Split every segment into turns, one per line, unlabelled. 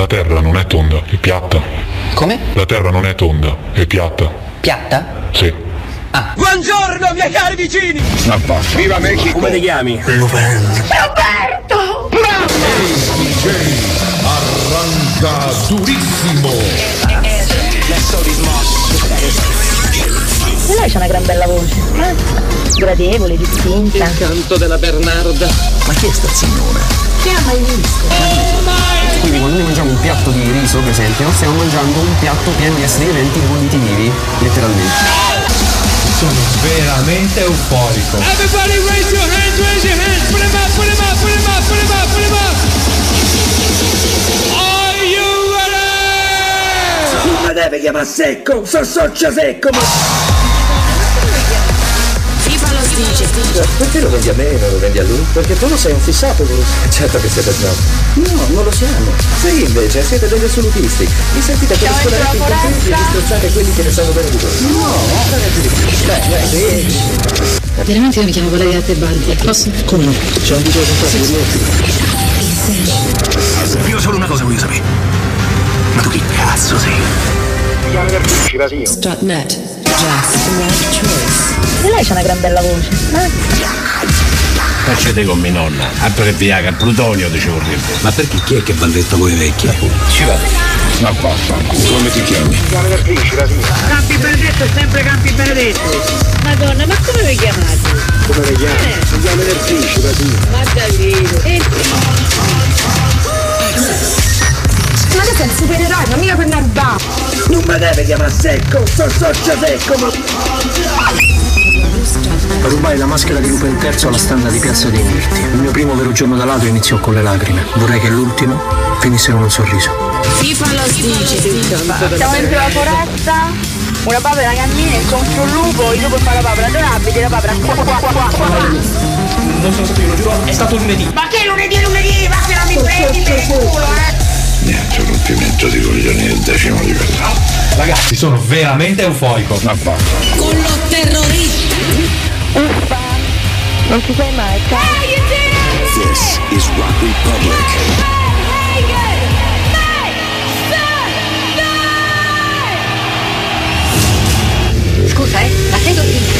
La terra non è tonda, è piatta.
Come?
La terra non è tonda, è piatta.
Piatta?
Sì.
Buongiorno miei cari vicini!
Viva Mexico!
Come ti chiami?
Roberto!
Arranca durissimo.
E lei c'ha una gran bella voce. eh? Gradevole, distinta.
Canto della Bernarda.
Ma chi è sta signora?
Che ha mai visto?
Quindi quando noi mangiamo un piatto di riso, per esempio, stiamo mangiando un piatto pieno di esseri viventi conditi vivi, letteralmente.
Sono veramente euforico.
Everybody raise your hands, raise your hands, put them up, put them up, put them up, put them up, put them up! Are you ready?
Non mi deve chiamare secco, so socio secco, ma...
Dice.
Perché lo vendi a me e non lo vendi a lui? Perché tu lo sei un fissato, Bruce. Certo che siete snob. No, non lo siamo. Sì, invece, siete degli assolutisti. Vi sentite come scolaretti incompetenti e disprezzate quelli che ne sanno bene di voi. No, ragazzi di Beh, beh, sì.
Veramente io mi chiamo Valeria Tebaldi. Posso?
Come no? C'è un video con
Io solo una cosa voglio sapere. Ma tu chi cazzo sei?
Strutnet. Choice.
E lei c'ha una gran bella voce. eh?
Facete con mia nonna, altro che Viagra, plutonio ti ci vorrebbe.
Ma perché chi è che balletta voi vecchi?
Ci vado. Ma vaffanculo.
Come ti chiami?
Campi Benedetto è sempre Campi Benedetto!
Madonna, ma come vi chiamate?
Come le chiami? Si chiama del principe, sì.
Margarito. E
Ma che sei un supereroe, ma mica per Narba.
Non mi deve chiamare secco, so socio secco, ma... Rubai la maschera di Lupo il terzo alla standa di Piazza dei Mirti. Il mio primo vero giorno da ladro iniziò con le lacrime. Vorrei che l'ultimo finisse con un sorriso.
FIFA lo dice.
siamo dentro la foresta. Una papera cammina incontra un lupo, il lupo fa la papera adorabile, la papera qua qua qua qua qua.
Non sono stato io, lo giuro, è stato lunedì.
Ma che lunedì lunedì? Ma che non mi prendi per il culo, eh!
Niente, rompimento di coglioni del decimo livello.
Ragazzi, sono veramente.
Ma vaffanculo.
Con lo terrorista.
Uffa. Non ci sei mai, ciao.
This is Rock Republic.
Scusa, eh, ma sei Gottina?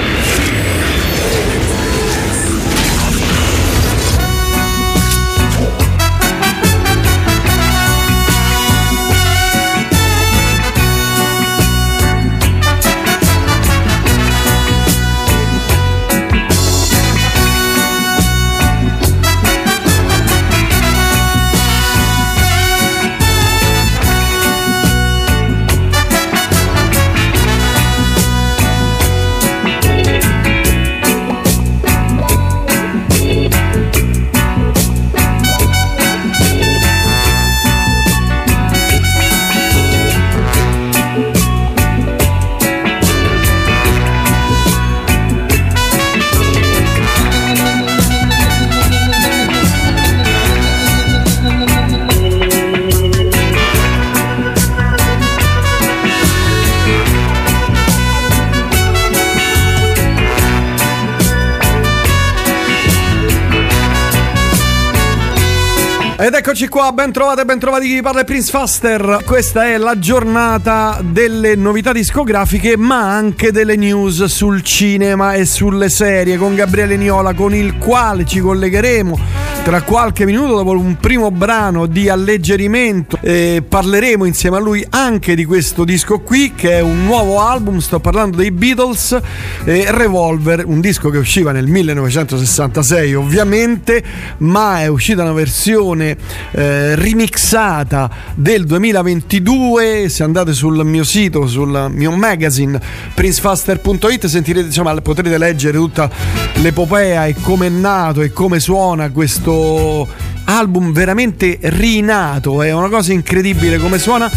Eccoci qua, ben trovate, ben trovati chi parla è Prince Faster. Questa è la giornata delle novità discografiche, ma anche delle news sul cinema e sulle serie con Gabriele Niola, con il quale ci collegheremo tra qualche minuto dopo un primo brano di alleggerimento. E parleremo insieme a lui anche di questo disco qui, che è un nuovo album. Sto parlando dei Beatles, eh, Revolver, un disco che usciva nel 1966, ovviamente, ma è uscita una versione eh, remixata del 2022. Se andate sul mio sito, sul mio magazine princefaster.it, sentirete, insomma, potrete leggere tutta l'epopea e come è nato e come suona questo album veramente rinato. È una cosa incredibile come suona.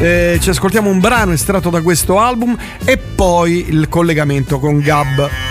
Eh, ci ascoltiamo un brano estratto da questo album e poi il collegamento con Gab.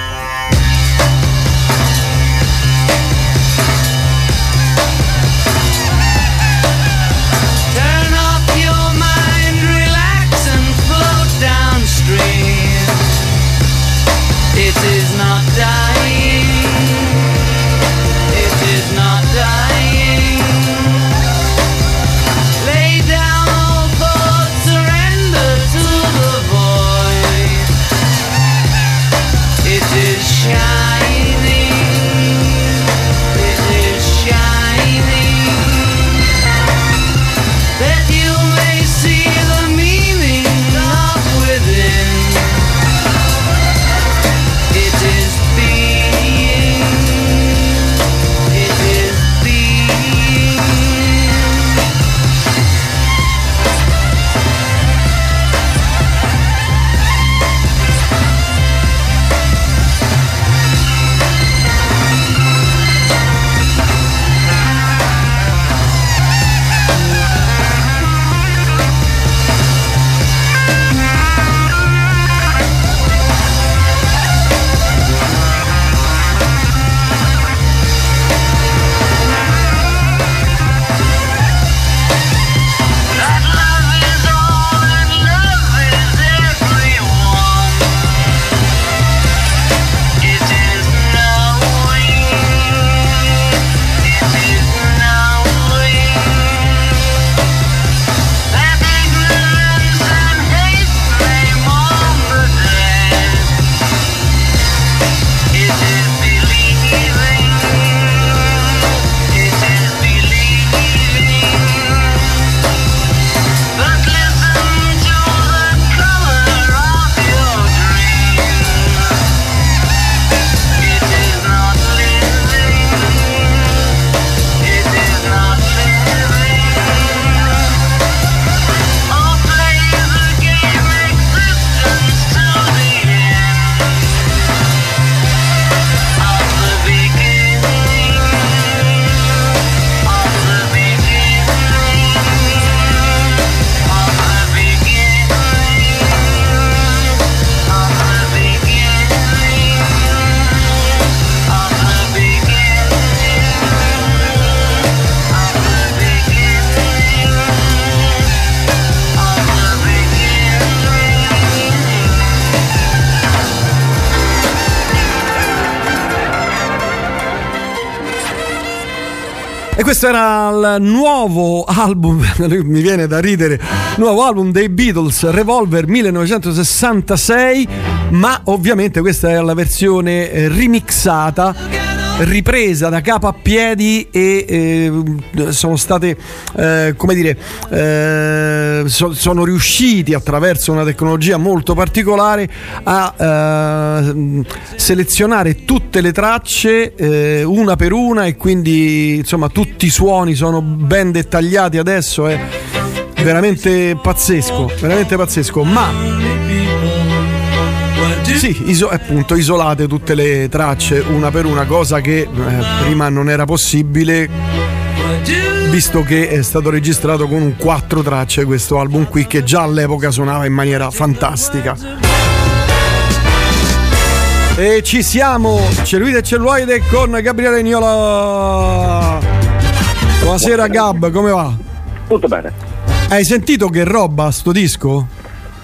Questo era il nuovo album, mi viene da ridere, nuovo album dei Beatles, Revolver 1966, ma ovviamente questa è la versione eh, remixata, ripresa da capo a piedi e eh, sono state, eh, come dire, eh, so- sono riusciti attraverso una tecnologia molto particolare a eh, selezionare tutte le tracce eh, una per una e quindi insomma tutti i suoni sono ben dettagliati adesso è veramente pazzesco veramente pazzesco. Ma sì, iso- appunto, isolate tutte le tracce una per una, cosa che eh, prima non era possibile, visto che è stato registrato con un quattro tracce questo album qui, che già all'epoca suonava in maniera fantastica. E ci siamo, Celluite e Celluloide con Gabriele Niola. Buonasera Gab, come va?
Tutto bene.
Hai sentito che roba sto disco?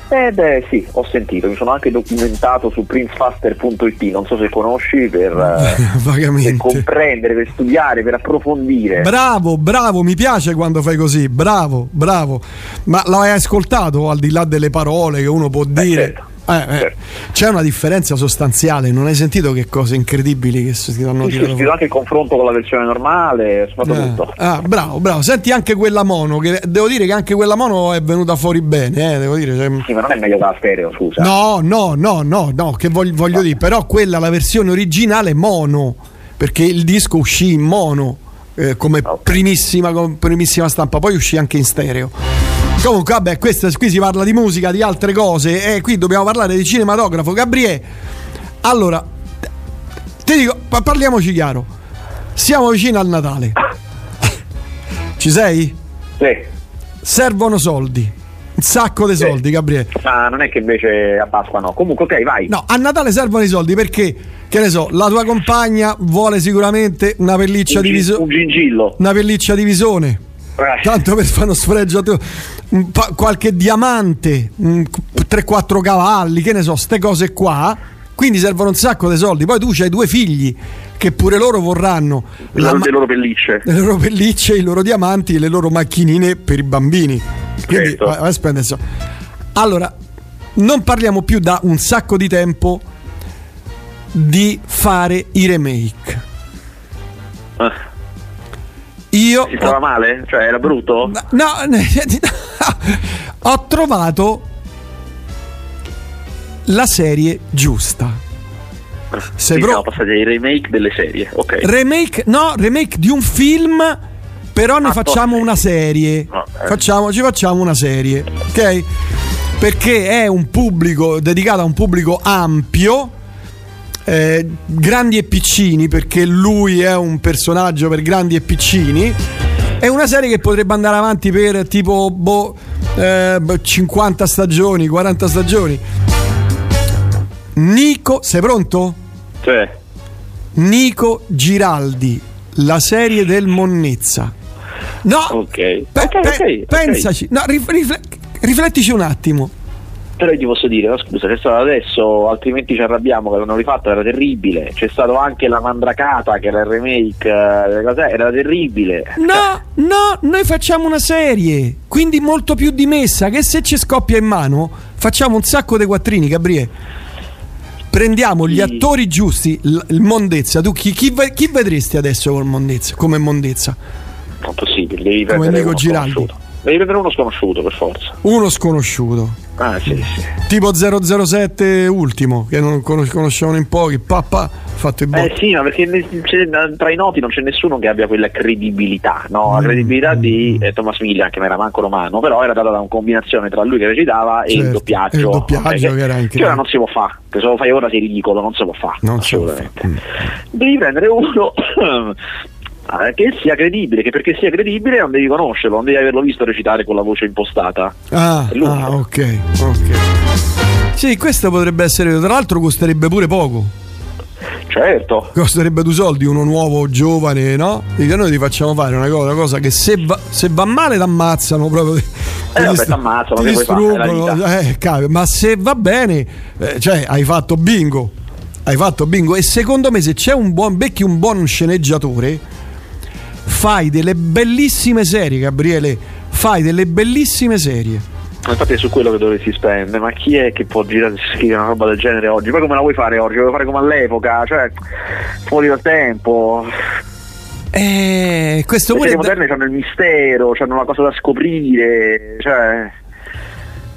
Eh beh sì, ho sentito, mi sono anche documentato su princefaster.it, non so se conosci, per, eh, per comprendere, per studiare, per approfondire.
Bravo, bravo, mi piace quando fai così, bravo, bravo. Ma l'hai ascoltato al di là delle parole che uno può dire?
certo.
Eh, eh, C'è una differenza sostanziale, non hai sentito che cose incredibili che si stanno
Sì, sì, ho sentito anche il confronto con la versione normale, fatto
Eh, ah, bravo, bravo. Senti anche quella mono, che devo dire che anche quella mono è venuta fuori bene, eh, devo dire. cioè-
Sì, ma non è meglio la stereo, scusa.
No, no, no, no, no, che voglio, voglio dire, però quella, la versione originale mono, perché il disco uscì in mono eh, come primissima, come primissima stampa, poi uscì anche in stereo. Comunque, vabbè, questa, qui si parla di musica, di altre cose, e qui dobbiamo parlare di cinematografo. Gabriele, allora, ti dico, pa- parliamoci chiaro, siamo vicino al Natale. Ci sei?
Sì.
Servono soldi, un sacco di soldi, Gabriele.
Ma non è che invece a Pasqua no. Comunque, ok, vai.
No, a Natale servono i soldi perché, che ne so, la tua compagna vuole sicuramente una pelliccia
Un
di visone.
un gingillo.
Una pelliccia di visone. Tanto per fare uno sfregio, pa- qualche diamante, un- 3-4 cavalli, che ne so, ste cose qua. Quindi servono un sacco di soldi. Poi tu hai due figli che pure loro vorranno
La, le loro pellicce.
le loro pellicce, i loro diamanti e le loro macchinine per i bambini. Quindi
Certo.
vai- vai a spendere Allora, non parliamo più da un sacco di tempo di fare i remake.
Eh.
Io
Si stava male? Cioè, era brutto?
No, ho trovato la serie giusta. Sei
Sì, siamo passati ai remake delle serie, ok.
remake, no, remake di un film, però ne
Ah,
facciamo una serie.
No, eh.
Facciamo, ci facciamo una serie, ok? Perché è un pubblico dedicato a un pubblico ampio. Eh, grandi e piccini perché lui è un personaggio per grandi e piccini è una serie che potrebbe andare avanti per tipo boh, eh, 50 stagioni 40 stagioni Nico sei pronto?
Cioè,
Nico Giraldi, la serie del Monnezza. No,
ok.
pe-
Ok,
pe-
ok, ok.
pensaci, no, rif- rifle- riflettici un attimo.
Però io ti posso dire, no, scusa, c'è stato adesso, altrimenti ci arrabbiamo che l'hanno rifatto, era terribile. C'è stato anche la Mandracata, che era il remake, eh, era terribile.
No, no, noi facciamo una serie, quindi molto più dimessa, che se ci scoppia in mano facciamo un sacco di quattrini, Gabriele. Prendiamo gli
Sì.
attori giusti, il Mondezza, tu chi, chi chi vedresti adesso Mondezza, come Mondezza?
Non possibile, devi
Come Nico Giraldi.
Devi prendere uno sconosciuto, per forza.
Uno sconosciuto.
Ah, sì, sì.
Tipo 007 ultimo, che non conos- conoscevano in pochi, papà, fatto i botti.
Eh sì, ma perché ne- tra i noti non c'è nessuno che abbia quella credibilità, no? La
Mm,
credibilità di eh, Thomas Millian, che non era manco romano, però era data da una combinazione tra lui che recitava e il
Certo,
doppiaggio.
e il doppiaggio che era incredibile.
Che ora non si può fare, che se lo fai ora sei ridicolo, non si può fare.
Non si può fare.
assolutamente. Devi prendere uno che sia credibile, che perché sia credibile non devi conoscerlo, non devi averlo visto recitare con la voce impostata.
Ah, ah, ok, ok. Sì, questo potrebbe essere, tra l'altro costerebbe pure poco.
Certo.
Costerebbe due soldi, uno nuovo, giovane, no? Dico, noi ti facciamo fare una cosa, una cosa che se va, se va male ti ammazzano proprio.
Eh, vabbè,
dist-
t'ammazzano,
ti distruggono, eh, cavolo, ma se va bene, eh, cioè hai fatto bingo. Hai fatto bingo. E secondo me, se c'è un buon becchi un buon sceneggiatore, fai delle bellissime serie, Gabriele. Fai delle bellissime serie.
Infatti è su quello che dovresti spendere, ma chi è che può girare e scrivere una roba del genere oggi? Poi come la vuoi fare oggi? La vuoi fare come all'epoca? Cioè, fuori dal tempo.
Eh, questo
Le
pure
serie
è da-
moderne hanno il mistero, hanno una cosa da scoprire, cioè.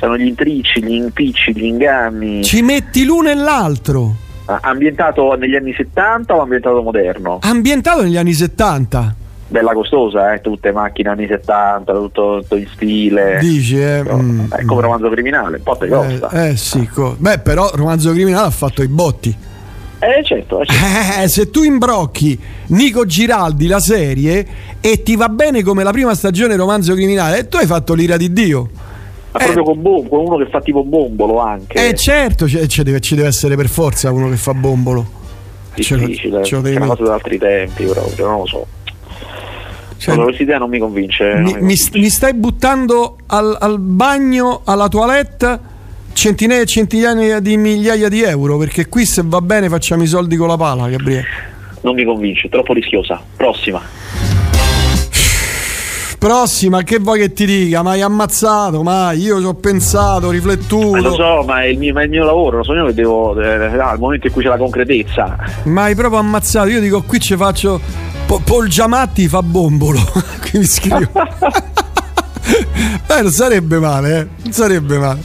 Hanno gli intricci, gli impicci, gli inganni.
ci metti l'uno e l'altro.
Ah, Ambientato negli anni 70 o ambientato moderno?
Ambientato negli anni 70.
Bella costosa, eh? Tutte macchine anni 70, tutto, tutto in stile.
Dici, eh? mm,
È come romanzo criminale, un po' te costa.
eh, eh, sì, co- beh, però Romanzo Criminale ha fatto i botti.
Eh certo, eh, certo.
Eh, se tu imbrocchi Nico Giraldi la serie e ti va bene come la prima stagione Romanzo Criminale, tu hai fatto l'ira di Dio.
Ma proprio con, bom- con uno che fa tipo bombolo anche.
Eh certo, c'è- c'è deve- ci deve essere per forza uno che fa bombolo.
Difficile,
ce lo
è
devi
una cosa da altri tempi proprio, non lo so.
Cioè,
Allora, questa idea non mi convince.
mi,
mi
mi- mi stai buttando al, al bagno, alla toilette centinaia e centinaia di migliaia di euro, perché qui se va bene facciamo i soldi con la pala, Gabriele.
Non mi convince, troppo rischiosa. Prossima.
Prossima, che vuoi che ti dica? Ma hai ammazzato, ma io ci ho pensato, riflettuto.
Ma lo so, ma è il mio, è il mio lavoro, lo so io che devo. eh, al momento in cui c'è la concretezza.
Ma hai proprio ammazzato. Io dico qui ci faccio. Po- Paul Giamatti fa bombolo. Qui mi scrivo. eh, non sarebbe male, eh. Non sarebbe male.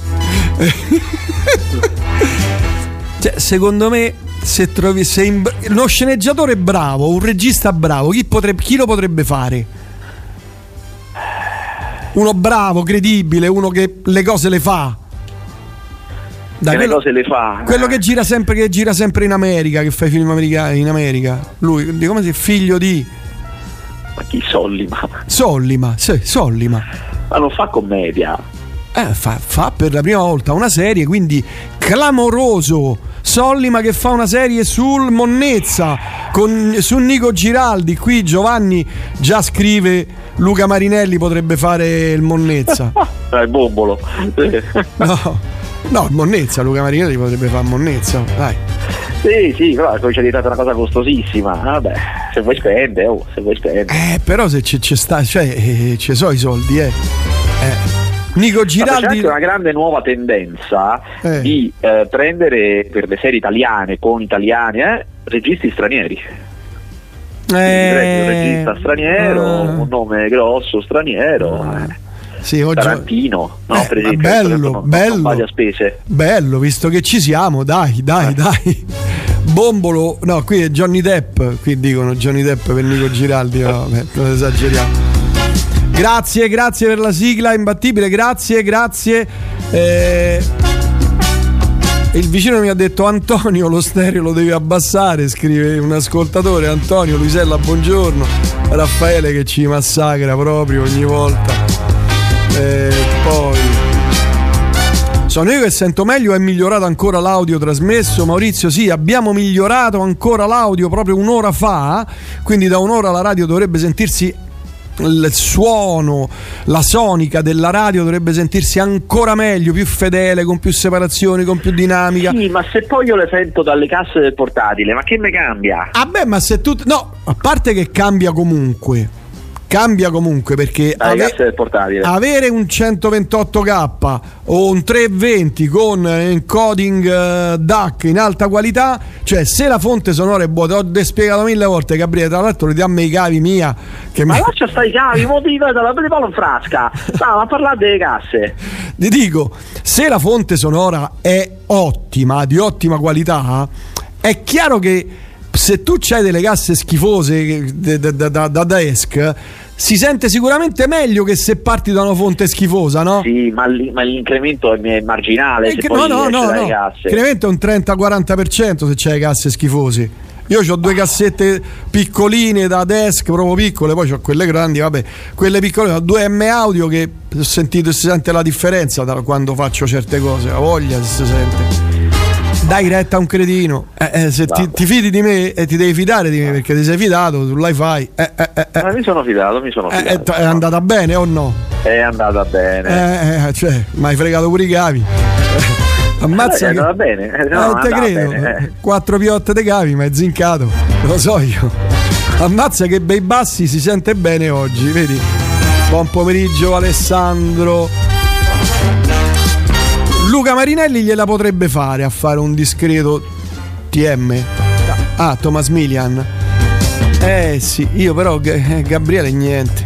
cioè, secondo me, se trovi. Se in- uno sceneggiatore bravo, un regista bravo, chi, potrebbe, chi lo potrebbe fare? Uno bravo, credibile, uno che le cose le fa. Dai,
che le
quello-
cose le fa.
quello che gira sempre, che gira sempre in America, che fa i film americani in America. Lui, come si figlio di
Ma chi Sollima?
Sollima, sì, Sollima.
Ma non fa commedia.
Eh, fa, fa per la prima volta una serie, quindi clamoroso. Sollima che fa una serie sul Monnezza con, su Nico Giraldi. Qui Giovanni già scrive Luca Marinelli potrebbe fare il Monnezza.
Il bombolo.
No, no, Monnezza, Luca Marinelli potrebbe fare Monnezza. Dai.
Sì, sì, però poi c'è diventata una cosa costosissima. Vabbè, se vuoi spendere, oh, se vuoi spendere.
Eh, però se ci ci sta, cioè, eh, ci so i soldi, eh. Eh. Nico
C'è
Giraldi.
anche una grande nuova tendenza
Eh.
di eh, prendere per le serie italiane con italiani eh, registi stranieri. Prendi un regista straniero,
eh.
un nome grosso straniero. Eh.
Sì, oggi-
Tarantino, no,
Eh,
per esempio,
bello,
non-
bello.
Non spese.
Bello, visto che ci siamo, dai,
Eh.
dai, dai. Bombolo, no, qui è Johnny Depp, qui dicono Johnny Depp per Nico Giraldi, no, beh, non esageriamo. Grazie, grazie per la sigla imbattibile, grazie, grazie. Eh, il vicino mi ha detto Antonio lo stereo lo devi abbassare, scrive un ascoltatore, Antonio, Luisella, buongiorno, Raffaele che ci massacra proprio ogni volta. Eh, poi sono io che sento meglio, è migliorato ancora l'audio trasmesso. Maurizio, sì, abbiamo migliorato ancora l'audio proprio un'ora fa, quindi da un'ora la radio dovrebbe sentirsi il suono, la sonica della radio dovrebbe sentirsi ancora meglio, più fedele, con più separazioni, con più dinamica.
Sì, ma se poi io le sento dalle casse del portatile, ma che mi cambia?
Ah beh, ma se tu... No, a parte che cambia comunque. Cambia comunque perché ave- avere un 128k o un 320 con encoding eh, DAC in alta qualità, cioè se la fonte sonora è buona, ho spiegato mille volte Gabriele, tra l'altro ridiammi i cavi mia che
Ma
mi-
lascia stai i cavi, mo ti vedo la palla in frasca. Stava a parlare delle casse.
ti dico, se la fonte sonora è ottima, di ottima qualità, è chiaro che se tu c'hai delle casse schifose da, da, da, da desk, si sente sicuramente meglio che se parti da una fonte schifosa, no?
Sì, ma, lì- ma l'incremento è marginale.
Eh,
se
che-
poi
no, no, no,
dalle
no.
casse.
Incremento è un 30-40% se c'hai casse schifose. Io ho due cassette piccoline da desk, proprio piccole, poi ho quelle grandi, vabbè, quelle piccoline, ho due M audio che ho sentito si sente la differenza da quando faccio certe cose, la voglia si sente. Dai retta a un cretino, Eh, eh, se ti, ti fidi di me e ti devi fidare di me perché ti sei fidato sull'iFi, eh, eh, eh, eh.
Ma mi sono fidato, mi sono
Eh,
fidato.
eh, è andata bene o no?
È andata bene.
Eh, eh, cioè, mi hai fregato pure i cavi. Ammazza
Eh, è
che-
andata bene. Eh, no,
eh, te credo.
bene, eh.
Quattro piotte de cavi, ma è zincato. Lo so io. Ammazza che bei bassi si sente bene oggi, vedi? Buon pomeriggio Alessandro. Luca Marinelli gliela potrebbe fare a fare un discreto TM. Ah, Thomas Milian. Eh sì, io però eh, Gabriele niente.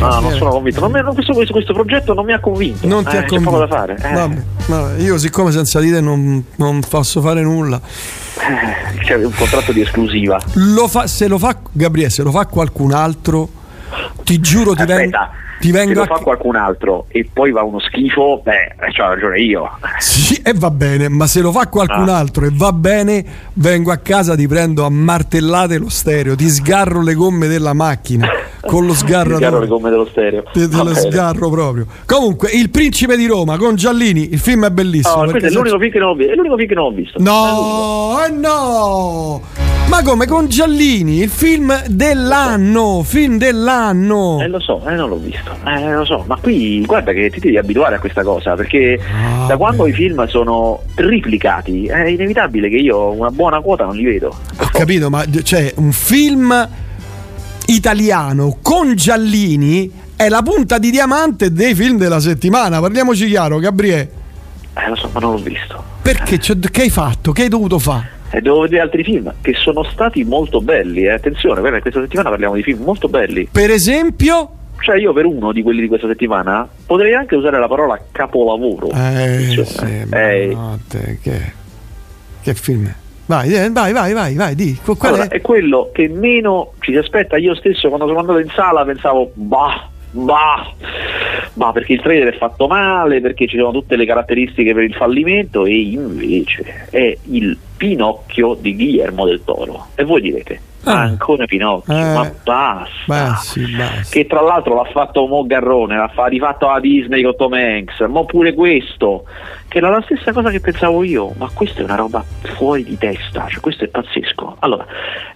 No, non sono convinto. Non mi- non- questo, questo- questo progetto non mi ha convinto.
Non ti
Eh,
ha convinto.
da fare. Eh,
Vabbè, vabbè, io siccome senza di te non, non posso fare nulla.
eh, C'è un contratto di esclusiva.
Lo fa, se lo fa Gabriele, se lo fa qualcun altro, ti giuro ti, vengo Ti
se
vengo
lo
a
fa qualcun altro e poi va uno schifo, beh, c'ho ragione io.
Sì, e va bene, ma se lo fa qualcun
Ah.
altro e va bene, vengo a casa, ti prendo a martellate lo stereo, ti sgarro le gomme della macchina con lo
Ti sgarro le gomme dello stereo.
Te, te lo sgarro proprio. Comunque, Il Principe di Roma con Giallini, il film è bellissimo.
No,
perché
questo è
se-
l'unico film che non ho visto. È l'unico film che non ho visto.
No, eh no! Ma come con Giallini, il film dell'anno, film dell'anno.
Eh lo so, eh, non l'ho visto, eh lo so, ma qui guarda che ti devi abituare a questa cosa, perché
Ah,
da quando i film sono triplicati è inevitabile che io una buona quota non li vedo.
Ho capito, ma cioè un film italiano con Giallini è la punta di diamante dei film della settimana. Parliamoci chiaro, Gabriele.
Eh lo so, ma non l'ho visto.
Perché? Cioè, che hai fatto? Che hai dovuto fare?
E devo vedere altri film che sono stati molto belli, eh. attenzione, guarda, questa settimana parliamo di film molto belli.
Per esempio?
Cioè io per uno di quelli di questa settimana potrei anche usare la parola capolavoro.
Eh,
Attenzione,
sì,
eh.
ma no, te, che, che film è? Vai, eh, vai, vai, vai, vai, di.
Allora,
è?
è quello che meno ci si aspetta. Io stesso quando sono andato in sala pensavo, bah, bah, bah, perché il trailer è fatto male, perché ci sono tutte le caratteristiche per il fallimento e invece è il Pinocchio di Guillermo del Toro. E voi direte,
Ah.
ancora Pinocchio,
Eh.
ma basta.
Beh, sì, basta.
Che tra l'altro l'ha fatto Mo Garrone, l'ha fa- rifatto a Disney con Tom Hanks, ma pure questo, che era la stessa cosa che pensavo io, ma questa è una roba fuori di testa, cioè questo è pazzesco. Allora,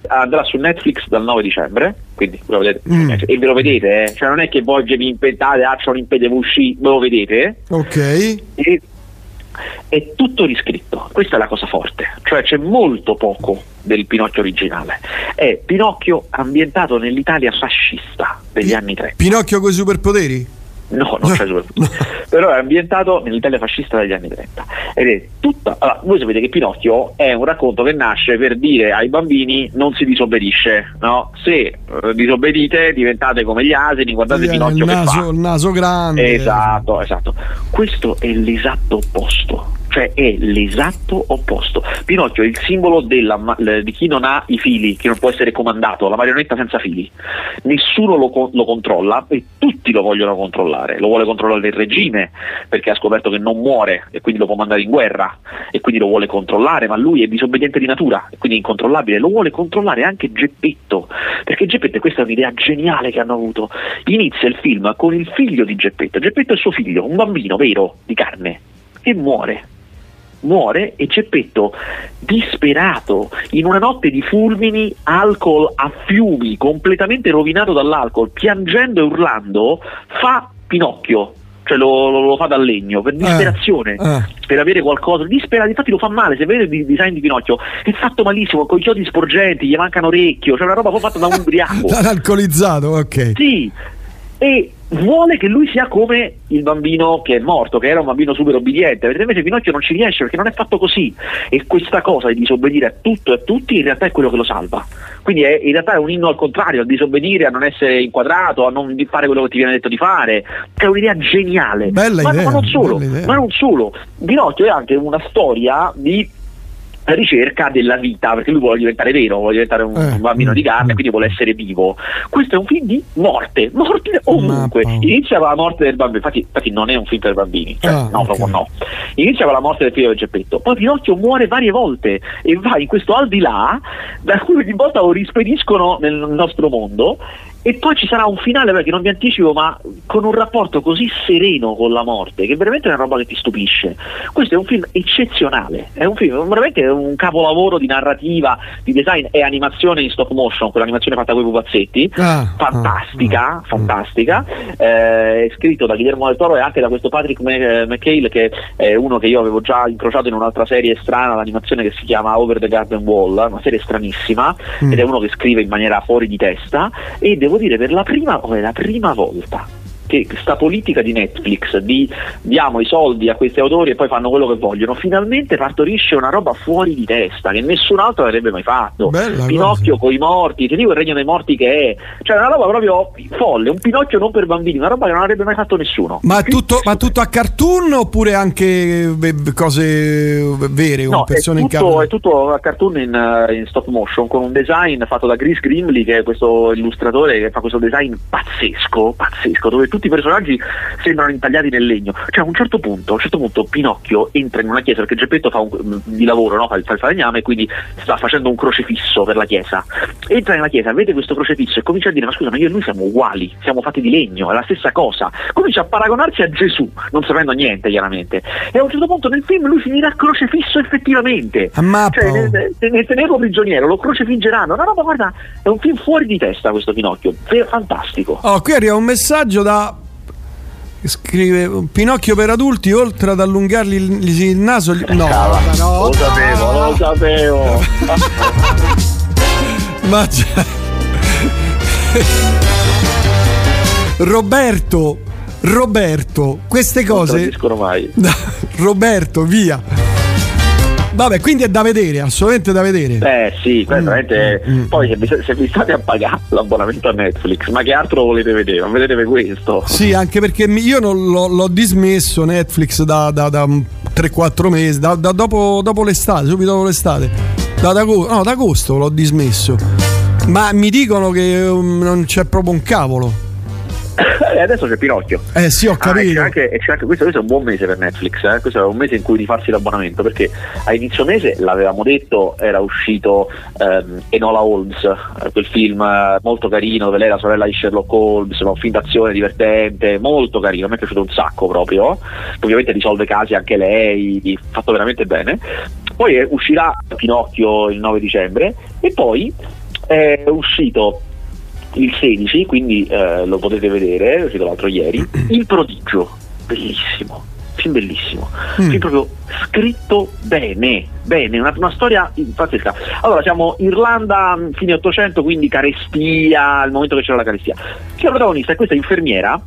andrà su Netflix dal 9 dicembre, quindi lo vedete,
Mm.
e ve lo vedete, eh? cioè non è che voi vi impentate, ah c'ho l'impede uscì, ve lo vedete,
Ok.
e è tutto riscritto, questa è la cosa forte, cioè c'è molto poco del Pinocchio originale. È Pinocchio ambientato nell'Italia fascista degli anni 30.
Pinocchio con i superpoteri?
No, non c'è superpoteri. Però è ambientato nell'Italia fascista degli anni 30. Ed è tutta. Allora, voi sapete che Pinocchio è un racconto che nasce per dire ai bambini non si disobbedisce, no? Se eh, disobbedite diventate come gli asini, guardate
Sì,
Pinocchio
il,
che fa.
naso, il naso grande.
Esatto, esatto. Questo è l'esatto opposto. Cioè è l'esatto opposto. Pinocchio è il simbolo della di chi non ha i fili, chi non può essere comandato, la marionetta senza fili. Nessuno lo, lo controlla e tutti lo vogliono controllare. Lo vuole controllare il regime perché ha scoperto che non muore e quindi lo può mandare in guerra e quindi lo vuole controllare, ma lui è disobbediente di natura e quindi incontrollabile. Lo vuole controllare anche Geppetto perché Geppetto, questa è un'idea geniale che hanno avuto. Inizia il film con il figlio di Geppetto. Geppetto è suo figlio, un bambino vero di carne e muore muore e Geppetto disperato in una notte di fulmini, alcol a fiumi, completamente rovinato dall'alcol, piangendo e urlando, fa Pinocchio. Cioè lo, lo- lo fa dal legno per disperazione,
eh.
per avere qualcosa. Disperato, infatti lo fa male. Se vedete il design di Pinocchio è fatto malissimo, con i chiodi sporgenti, gli mancano orecchio, cioè una roba fatta da un ubriaco.
L'ha alcolizzato, ok.
Sì, e vuole che lui sia come il bambino che è morto, che era un bambino super obbediente, mentre invece Pinocchio non ci riesce perché non è fatto così. E questa cosa di disobbedire a tutto e a tutti in realtà è quello che lo salva. Quindi è, in realtà è un inno al contrario, a disobbedire, a non essere inquadrato, a non fare quello che ti viene detto di fare. È un'idea geniale.
Bella
ma,
idea,
ma non solo, ma non solo. Pinocchio è anche una storia di ricerca della vita, perché lui vuole diventare vero, vuole diventare un,
Eh,
bambino di carne, quindi vuole essere vivo. Questo è un film di morte, morte ovunque. Inizia con la morte del bambino, infatti, infatti non è un film per bambini, cioè,
Ah,
no,
ok.
proprio no. Inizia con la morte del figlio del Geppetto, poi Pinocchio muore varie volte e va in questo al di là, da cui ogni volta lo rispediscono nel nostro mondo. E poi ci sarà un finale perché non vi anticipo, ma con un rapporto così sereno con la morte, che veramente è una roba che ti stupisce. Questo è un film eccezionale, è un film veramente un capolavoro di narrativa, di design e animazione in stop motion, quell'animazione fatta con i pupazzetti,
Ah,
fantastica, fantastica, eh, è scritto da Guillermo del Toro e anche da questo Patrick Mc- eh, McHale che è uno che io avevo già incrociato in un'altra serie strana d'animazione che si chiama Over the Garden Wall, una serie stranissima
Mm.
ed è uno che scrive in maniera fuori di testa e devo dire per la prima, oh, è la prima volta che sta politica di Netflix di diamo i soldi a questi autori e poi fanno quello che vogliono, finalmente partorisce una roba fuori di testa che nessun altro avrebbe mai fatto.
Bella
Pinocchio con i morti, ti dico il regno dei morti che è, cioè una roba proprio folle, un Pinocchio non per bambini, una roba che non avrebbe mai fatto nessuno.
Ma è tutto, ma tutto a cartoon oppure anche eh, cose vere, con
No, è
persone in
tutto,
carne?
è tutto a cartoon in, eh, in stop motion con un design fatto da Chris Grimley che è questo illustratore che fa questo design pazzesco, pazzesco, dove tutti i personaggi sembrano intagliati nel legno. Cioè a un certo punto, a un certo punto Pinocchio entra in una chiesa perché Geppetto fa un, mm, di lavoro, no? fa, il, fa il falegname quindi sta facendo un crocefisso per la chiesa. Entra nella chiesa, vede questo crocefisso e comincia a dire ma scusa ma io e lui siamo uguali, siamo fatti di legno, è la stessa cosa. Comincia a paragonarsi a Gesù, non sapendo niente chiaramente. E a un certo punto nel film lui finirà crocefisso effettivamente.
Ammappa,
Cioè, nel, nel- nel tenerlo prigioniero, lo crocefiggeranno. No, no, ma guarda, è un film fuori di testa questo Pinocchio, fantastico.
Oh, qui arriva un messaggio da. Scrive Pinocchio per adulti, oltre ad allungargli il, il naso. gli- No, no,
lo sapevo, lo sapevo.
Ma. Roberto, Roberto, queste
Non
cose.
tradiscono mai.
Roberto, via. Vabbè, quindi è da vedere, assolutamente da vedere.
Eh sì,
Mm,
veramente. Poi se vi, se vi state a pagare l'abbonamento a Netflix, ma che altro volete vedere? Ma vedete questo?
Sì, anche perché io non l'ho, l'ho dismesso Netflix da, da, da 3-4 mesi, da, da dopo, dopo l'estate, subito dopo l'estate. Da, da, no, da agosto l'ho dismesso. Ma mi dicono che um, non c'è proprio un cavolo.
E adesso c'è Pinocchio.
Eh sì, ho
Ah, e c'è
capito.
anche, e anche- questo, questo è un buon mese per Netflix, eh? questo è un mese in cui rifarsi l'abbonamento perché a inizio mese l'avevamo detto era uscito ehm, Enola Holmes, eh, quel film eh, molto carino dove lei è la sorella di Sherlock Holmes, un film d'azione divertente, molto carino, a me è piaciuto un sacco proprio, ovviamente risolve casi anche lei, fatto veramente bene. Poi eh, uscirà Pinocchio il 9 dicembre e poi è uscito il 16, quindi eh, lo potete vedere, uscito l'altro ieri, Il prodigio, bellissimo, film bellissimo,
Mm.
film proprio scritto bene, bene, una, una storia pazzesca. Allora siamo Irlanda, mh, fine 800, quindi carestia, al momento che c'era la carestia. Che la protagonista è questa infermiera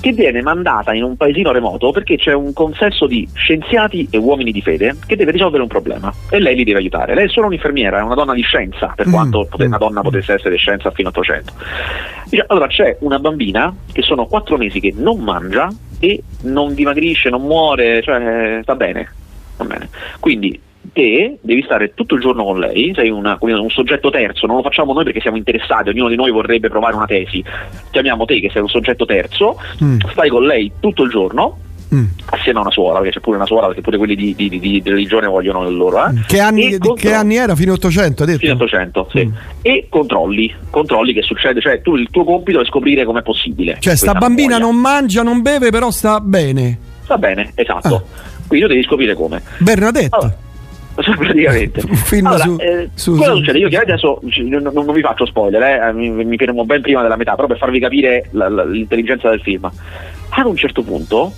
che viene mandata in un paesino remoto perché c'è un consesso di scienziati e uomini di fede che deve risolvere un problema e lei li deve aiutare. Lei è solo un'infermiera, è una donna di scienza, per
Mm,
quanto pote- una donna potesse essere scienza fino a 800. Dice, allora c'è una bambina che sono quattro mesi che non mangia e non dimagrisce, non muore, cioè sta bene, va bene. Quindi te devi stare tutto il giorno con lei, sei una- un soggetto terzo, non lo facciamo noi perché siamo interessati, ognuno di noi vorrebbe provare una tesi, chiamiamo te che sei un soggetto terzo,
Mm.
stai con lei tutto il giorno,
Mm.
assieme a una suora, perché c'è pure una suora, perché pure quelli di, di- di- di religione vogliono il loro, eh?
Che anni,
contro-
che anni era? Fino a 800, hai detto?
Fino a 800, sì.
Mm.
E controlli, controlli che succede, cioè tu il tuo compito è scoprire com'è possibile.
Cioè, sta bambina non mangia, non beve, però sta bene.
Va bene, esatto. Quindi tu devi scoprire come.
Bernadetta.
Allora, praticamente.
Un film
Allora,
su-
eh,
su-
cosa
su-
succede? Io chiaramente adesso non, non- vi faccio spoiler, eh, mi, mi fermo ben prima della metà, però per farvi capire la- la- l'intelligenza del film. Ad un certo punto,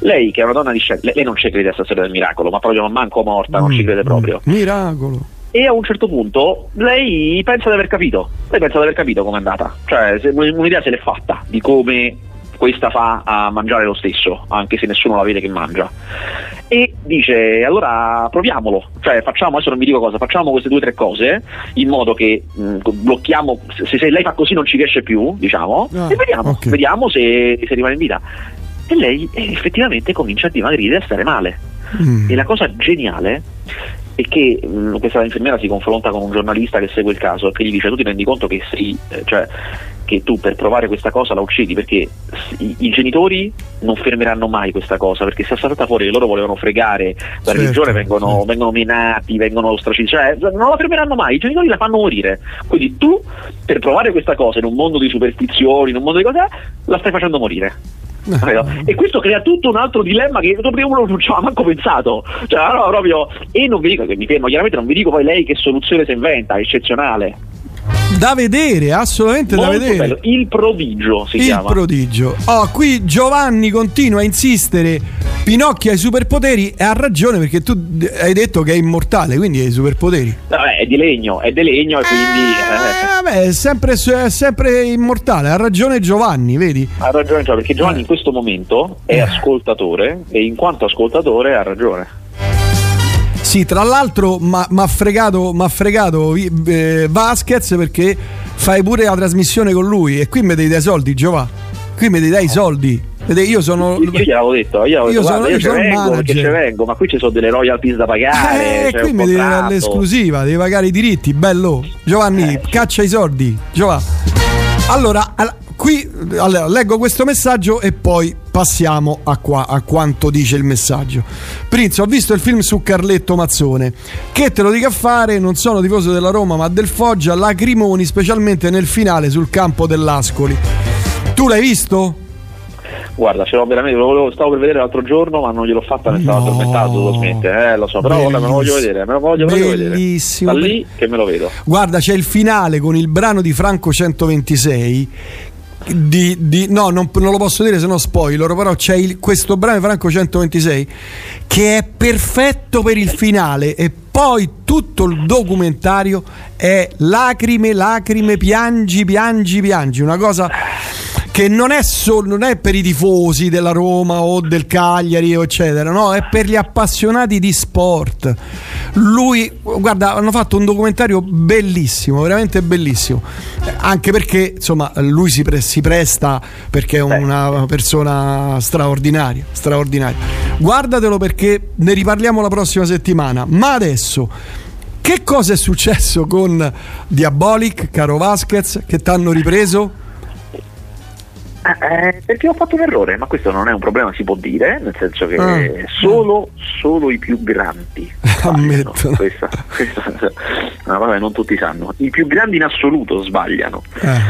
lei che è una donna di scienza, lei, lei non ci crede a questa storia del miracolo, ma proprio manco morta, non ci crede proprio.
Miracolo.
E a un certo punto lei pensa di aver capito, lei pensa di aver capito com'è andata, cioè se- un'idea se l'è fatta di come questa fa a mangiare lo stesso, anche se nessuno la vede che mangia. E dice allora proviamolo, cioè facciamo, adesso non vi dico cosa, facciamo queste due o tre cose in modo che mh, blocchiamo, se, se lei fa così non ci riesce più, diciamo,
Ah,
e vediamo,
ok.
vediamo se, se rimane in vita. E lei eh, effettivamente comincia a dimagrire e a stare male.
Mm.
E la cosa geniale è che mh, questa infermiera si confronta con un giornalista che segue il caso e che gli dice tu ti rendi conto che sei, eh, cioè, che tu per provare questa cosa la uccidi perché i, i genitori non fermeranno mai questa cosa perché se è saltata fuori che loro volevano fregare la
Certo,
religione vengono,
certo.
vengono menati, vengono ostracizzati, cioè non la fermeranno mai, i genitori la fanno morire. Quindi tu per provare questa cosa in un mondo di superstizioni, in un mondo di cose, la stai facendo morire. Capito? E questo crea tutto un altro dilemma che uno non ci aveva manco pensato. Cioè, allora, proprio, e non vi dico che mi fermo, chiaramente non vi dico poi lei che soluzione si inventa, eccezionale.
Da vedere, assolutamente da
Molto
vedere.
bello. Il prodigio si
Il
chiama.
prodigio. Oh, qui Giovanni continua a insistere. Pinocchio ha i superpoteri e ha ragione perché tu hai detto che è immortale, quindi ha i superpoteri.
Vabbè, è di legno, è di legno e quindi eh,
Eh, vabbè, è sempre, è sempre immortale. Ha ragione Giovanni, vedi?
ha ragione Giovanni, perché
Eh.
Giovanni in questo momento è ascoltatore e in quanto ascoltatore ha ragione.
Sì, tra l'altro mi ha fregato, m'ha fregato eh, Vasquez perché fai pure la trasmissione con lui e qui mi devi dai soldi, Giovanni. Qui mi devi dai i soldi. Io sono.
Io gliel'avevo detto, io,
Io
detto,
sono-
guarda, io ci vengo perché ci vengo, ma qui ci sono delle royalties da pagare.
Eh, qui mi devi dare l'esclusiva, devi pagare i diritti, bello. Giovanni,
Eh,
caccia i soldi. Giovanni. Allora, all- qui allora, leggo questo messaggio e poi passiamo a, qua, a quanto dice il messaggio. Prince, ho visto il film su Carletto Mazzone. Che te lo dica a fare, non sono tifoso della Roma ma del Foggia, lacrimoni specialmente nel finale sul campo dell'Ascoli. Tu l'hai visto?
Guarda, ce l'ho veramente, lo volevo- stavo per vedere l'altro giorno, ma non gliel'ho fatta, ne stavo
No.
addormentato, dovevo smettere, eh, lo so, però vabbè, me lo voglio vedere, me lo voglio proprio vedere.
Bellissimo.
Da lì che me lo vedo.
Guarda, c'è il finale con il brano di Franco 126. Di, di- no, non, non lo posso dire se no spoiler, però c'è il- questo brano Franco 126 che è perfetto per il finale e poi tutto il documentario è lacrime, lacrime, piangi, piangi, piangi, una cosa che non è, solo, non è per i tifosi della Roma o del Cagliari eccetera, no, è per gli appassionati di sport. Lui, guarda, hanno fatto un documentario bellissimo, veramente bellissimo, anche perché insomma lui si, pre- si presta perché è una persona straordinaria, straordinaria. Guardatelo perché ne riparliamo la prossima settimana, ma adesso... Che cosa è successo con Diabolic, caro Vasquez, che ti hanno ripreso?
Eh, perché ho fatto un errore, ma questo non è un problema, si può dire, nel senso che
Ah.
solo, solo i più grandi.
Ammetto.
Questa, questa- no, vabbè, non tutti sanno. I più grandi in assoluto sbagliano.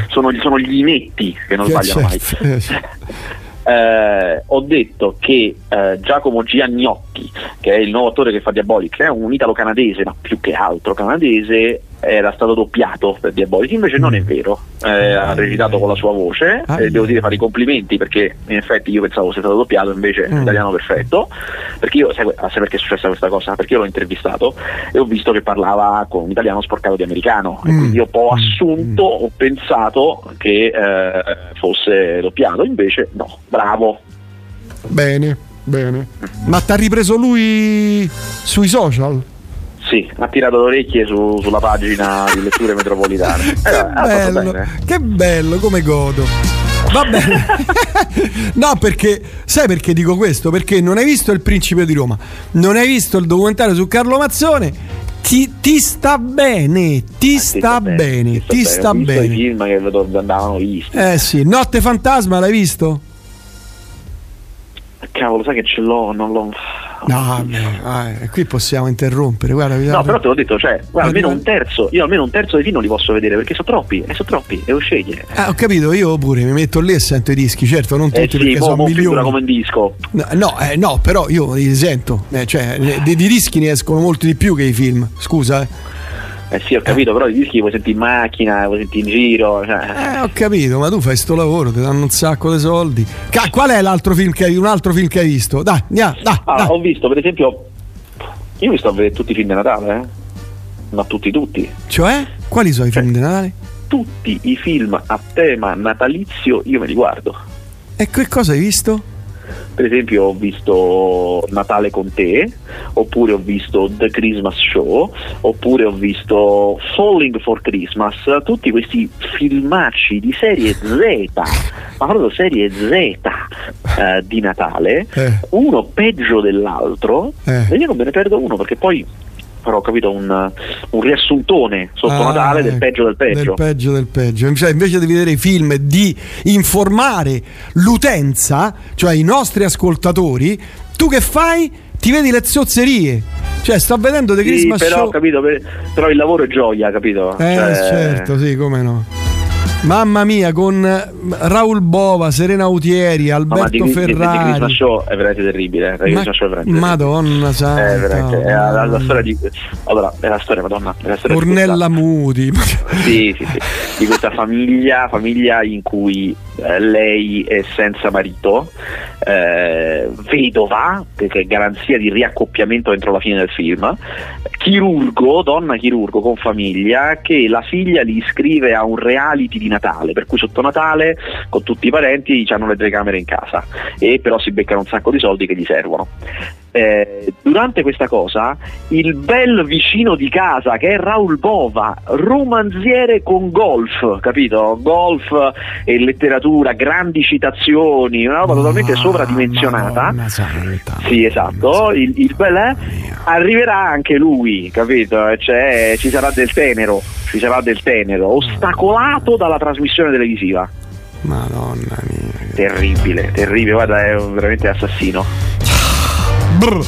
Sono, sono gli inetti che non
Che
sbagliano
certo,
mai.
eh.
Eh, ho detto che eh, Giacomo Giannotti, che è il nuovo attore che fa Diabolic, è un italo-canadese, ma più che altro canadese, era stato doppiato per Diabolic, invece non è vero, Eh, ha recitato con la sua voce
Ah,
e devo dire fare i complimenti perché in effetti io pensavo sia stato doppiato, invece
Mm.
italiano perfetto, perché io, sai, sai perché è successa questa cosa? Perché io l'ho intervistato e ho visto che parlava con un italiano sporcato di americano e
Mm.
quindi io ho assunto, ho pensato che eh, fosse doppiato, invece no, bravo.
Bene, bene. Ma ti ha ripreso lui sui social?
Sì, ha tirato le orecchie su- sulla pagina di letture metropolitane. Eh, ha fatto
Bello,
bene.
che bello, come godo. Va bene. no, perché sai perché dico questo? Perché non hai visto il Principe di Roma, non hai visto il documentario su Carlo Mazzone. Ti, ti sta bene, ti sta bene, ti sta
Ho visto i
bene.
film che andavano visti.
Eh sì, Notte Fantasma l'hai visto?
Cavolo, sai che ce l'ho, non l'ho.
No, vai, qui possiamo interrompere. Guarda,
No, però te l'ho detto, cioè, guarda, almeno un terzo, io almeno un terzo dei film non li posso vedere perché sono troppi, e sono troppi, devo scegliere.
Ah, ho capito, io pure mi metto lì e sento i dischi, certo, non tutti
Eh sì,
perché
mo,
sono milioni.
come un disco.
No, no, eh, no, però io li sento, eh, cioè, eh, di, di dischi ne escono molti di più che i film, scusa. Eh.
Eh sì, ho capito, però i dischi li puoi sentire in macchina, li puoi sentire in giro. Cioè.
Eh, ho capito, ma tu fai sto lavoro, ti danno un sacco di soldi. Ca- qual è l'altro film che hai, un altro film che hai visto? Dai, andiamo, dai,
Ah,
dai.
ho visto, per esempio, io mi sto a vedere tutti i film di Natale, eh? Ma tutti, tutti.
Cioè, quali sono i film di Natale?
Tutti i film a tema natalizio io me li guardo.
E che cosa hai visto?
Per esempio ho visto Natale con te, oppure ho visto The Christmas Show, oppure ho visto Falling for Christmas, tutti questi filmacci di serie Z, ma proprio serie Z eh, di Natale,
Eh.
uno peggio dell'altro,
Eh.
e io non me ne perdo uno perché poi però ho capito un, un riassuntone sotto
Ah,
Natale del peggio del peggio.
Del peggio del peggio. Cioè, invece di vedere i film e di informare l'utenza, cioè i nostri ascoltatori, tu che fai? Ti vedi le zozzerie. Cioè, sto vedendo The
Sì,
Christmas
però,
Show.
ho capito, per- però il lavoro è gioia, capito?
Eh,
Cioè-
certo, sì, come no. Mamma mia, con eh, Raul Bova, Serena Autieri,
No, ma di,
Alberto
di, di,
Ferrari.
Show è veramente terribile. eh,
Ma-
Show è veramente
Madonna santa.
È veramente è la, la storia di allora è la storia madonna è la storia
Ornella Muti.
questa- sì, sì, sì, di questa famiglia famiglia in cui eh, lei è senza marito eh, vedova che è garanzia di riaccoppiamento entro la fine del film chirurgo donna chirurgo con famiglia che la figlia li iscrive a un reality di Natale per cui sotto Natale con tutti i parenti hanno le telecamere in casa. E però si beccano un sacco di soldi che gli servono eh, durante questa cosa il bel vicino di casa che è Raul Bova, romanziere con golf, capito? Golf e letteratura, grandi citazioni, una roba totalmente sovradimensionata. Sì, esatto. Il, il bel è, arriverà anche lui, capito? E Cioè, ci sarà del tenero, ci sarà del tenero, ostacolato dalla trasmissione televisiva.
Madonna mia.
Terribile, terribile, guarda, è veramente assassino.
Brr,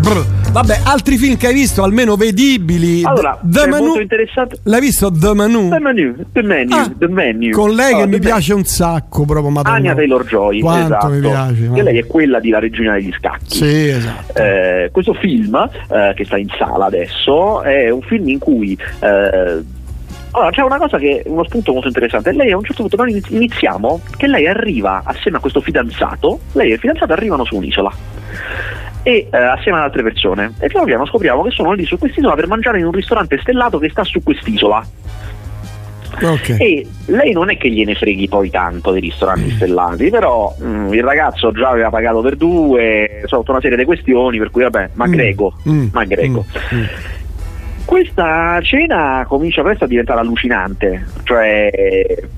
brr. Vabbè, altri film che hai visto, almeno vedibili.
Allora,
The Manu-
molto interessato.
L'hai visto The Manu?
The menu, the menu,
Ah,
the menu.
Con lei che
Allora,
mi
The
piace un sacco proprio, madonna.
Anya Taylor Joy,
Quanto
esatto.
mi piace.
Che lei è quella di La regina degli scacchi.
Sì, esatto.
Eh, questo film, eh, che sta in sala adesso, è un film in cui. eh, allora, c'è una cosa che uno spunto molto interessante. Lei a un certo punto noi iniz- iniziamo che lei arriva assieme a questo fidanzato, lei e il fidanzato arrivano su un'isola. E eh, assieme ad altre persone. E piano piano scopriamo che sono lì su quest'isola per mangiare in un ristorante stellato che sta su quest'isola.
Ok.
E lei non è che gliene freghi poi tanto dei ristoranti stellati, però mm, il ragazzo già aveva pagato per due, tutta una serie di questioni, per cui vabbè, ma
Mm.
greco,
Mm.
ma greco. Questa cena comincia presto a diventare allucinante, cioè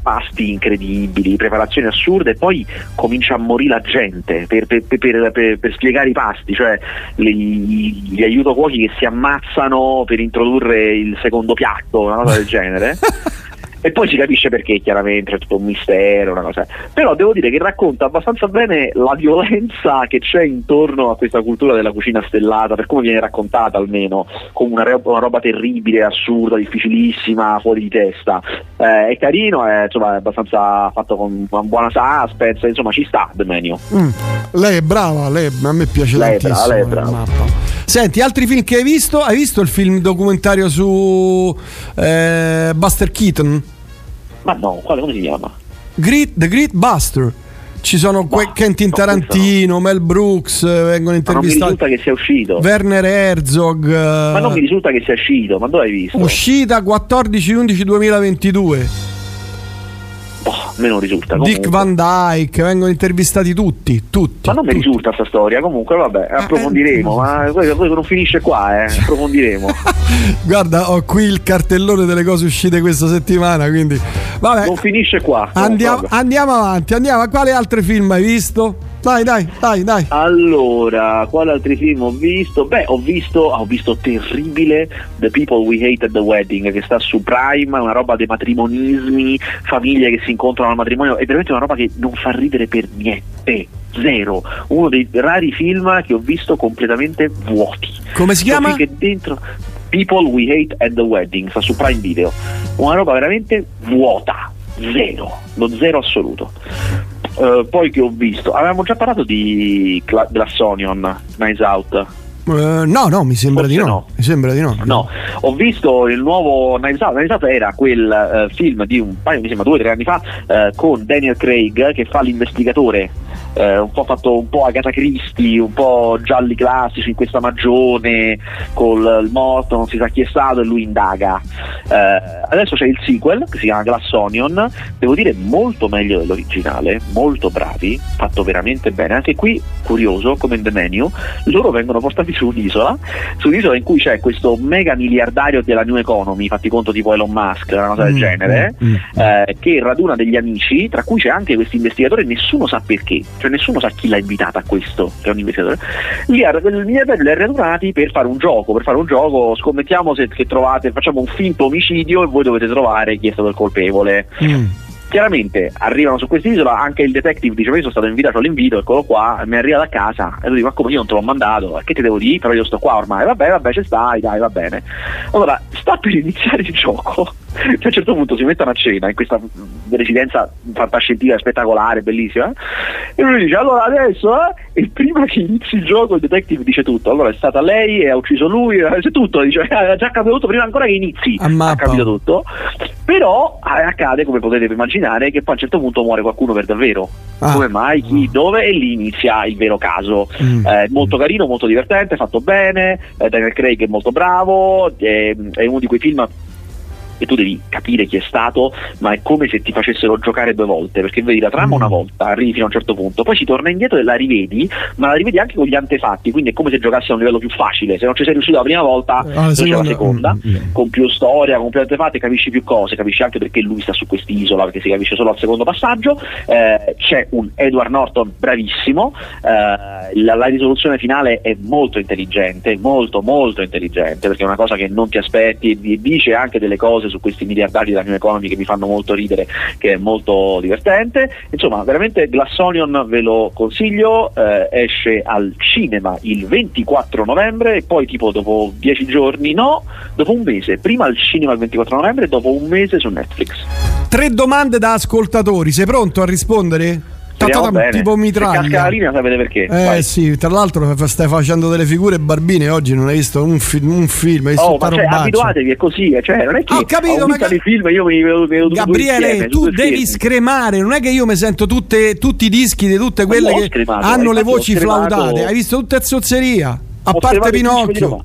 pasti incredibili, preparazioni assurde poi comincia a morire la gente per, per- per- per- per spiegare i pasti, cioè gli, gli aiuto cuochi che si ammazzano per introdurre il secondo piatto, una cosa del genere. E poi si capisce perché, chiaramente, c'è tutto un mistero, una cosa. Però devo dire che racconta abbastanza bene la violenza che c'è intorno a questa cultura della cucina stellata, per come viene raccontata almeno, come una, ro- una roba terribile, assurda, difficilissima, fuori di testa. Eh, è carino, è, insomma, è abbastanza fatto con una buona suspense, insomma ci sta The Menu.
Mm. Lei è brava, lei, a me piace
Lei è
tantissimo.
brava, lei è brava.
Senti, altri film che hai visto? Hai visto il film documentario su eh, Buster Keaton?
Ma no, quale, come si chiama?
Great- The Great Buster. Ci sono que- Quentin Tarantino, Mel Brooks, eh, vengono
Ma non mi
intervistati.
risulta che sia uscito.
Werner Herzog. eh,
Ma non mi risulta che sia uscito, ma dove hai visto?
uscita 14-11-2022.
Boh, a me non risulta.
Dick
comunque.
Van Dyke, vengono intervistati tutti, tutti.
Ma non mi risulta sta storia, comunque vabbè,
Eh,
approfondiremo, ma poi, poi non finisce qua, eh, approfondiremo.
Guarda, ho qui il cartellone delle cose uscite questa settimana, quindi vabbè.
Non finisce qua.
Andiamo, andiamo avanti, andiamo. Quali altri film hai visto? Dai, dai, dai, dai.
Allora, quali altri film ho visto? Beh, ho visto, ho visto terribile The People We Hate at the Wedding, che sta su Prime, una roba dei matrimonismi, famiglie che si incontrano al matrimonio, è veramente una roba che non fa ridere per niente. Zero, uno dei rari film che ho visto completamente vuoti.
Come si chiama?
Che dentro People We Hate at the Wedding, sta su Prime Video. Una roba veramente vuota, zero, lo zero assoluto. Eh, poi che ho visto, avevamo già parlato di Cla- Glass Onion, Nice Out.
Eh, no, no, mi sembra
Forse
di no.
no.
Mi sembra di no.
No, ho visto il nuovo Knives Out. Knives Out era quel eh, film di un paio, mi sembra due o tre anni fa, eh, con Daniel Craig che fa l'investigatore. Eh, un po' fatto un po' Agatha Christie, un po' gialli classici in questa magione, col morto, non si sa chi è stato e lui indaga. Eh, adesso c'è il sequel che si chiama Glass Onion, devo dire molto meglio dell'originale, molto bravi, fatto veramente bene. Anche qui, curioso, come in The Menu, loro vengono portati su un'isola, su un'isola in cui c'è questo mega miliardario della New Economy, fatti conto tipo Elon Musk, una cosa del
Mm,
genere,
mm, mm.
eh, che raduna degli amici, tra cui c'è anche questo investigatore, nessuno sa perché, cioè nessuno sa chi l'ha invitato a questo, che è un investigatore. Li ha, li ha radunati per fare un gioco, per fare un gioco, scommettiamo se che trovate, facciamo un finto omicidio e voi dovete trovare chi è stato il colpevole.
Mm.
Chiaramente arrivano su quest'isola, anche il detective dice: "Ma Io sono stato invitato all'invito, eccolo qua, mi arriva da casa. E lui dice: Ma come io non te l'ho mandato? Che ti devo dire? Però io sto qua ormai. Vabbè, vabbè, ci stai, dai, va bene. Allora, sta per iniziare il gioco. Cioè, a un certo punto si mettono a cena in questa residenza fantascientifica spettacolare, bellissima. E lui dice: Allora adesso, eh? E prima che inizi il gioco, il detective dice tutto. Allora è stata lei e ha ucciso lui, eh, c'è tutto, dice, è già capito tutto prima ancora che inizi. Ha capito tutto. Però eh, accade, come potete immaginare, che poi a un certo punto muore qualcuno per davvero.
Ah.
Come mai, chi, dove? E lì inizia il vero caso.
Mm.
Eh, molto carino, molto divertente, fatto bene. eh, Daniel Craig è molto bravo. eh, è uno di quei film che tu devi capire chi è stato, ma è come se ti facessero giocare due volte, perché vedi la trama
Mm.
una volta, arrivi fino a un certo punto, poi si torna indietro e la rivedi, ma la rivedi anche con gli antefatti, quindi è come se giocassi a un livello più facile, se non ci sei riuscito la prima volta,
Ah, la seconda- mm, mm.
con più storia, con più antefatti, capisci più cose, capisci anche perché lui sta su quest'isola, perché si capisce solo al secondo passaggio, Eh, c'è un Edward Norton bravissimo, eh, la, la risoluzione finale è molto intelligente, molto molto intelligente, perché è una cosa che non ti aspetti e di- dice anche delle cose su questi miliardari della New Economy che mi fanno molto ridere, che è molto divertente. Insomma, veramente Glass Onion ve lo consiglio, eh, esce al cinema il 24 novembre e poi tipo dopo 10 giorni, no, dopo un mese, prima al cinema il 24 novembre e dopo un mese su Netflix.
Tre domande da ascoltatori, sei pronto a rispondere?
Speriamo
Tata-
bene.
tipo
Se
mitraglia.
casca la linea sapete perché.
Eh
Vai.
sì, tra l'altro stai facendo delle figure barbine oggi, non hai visto un, fi- un film, hai visto
Oh,
tutta
ma cioè, abituatevi, è così, eh, cioè, non è che
Ho capito,
ho
ma
i film io mi vedo, vedo
Gabriele,
insieme,
tu devi scremare, non è che io mi sento tutte- tutti i dischi di tutte quelle che
scremato,
hanno le voci
scremato-
flautate. Hai visto tutte zozzeria, a
Ho
parte Pinocchio.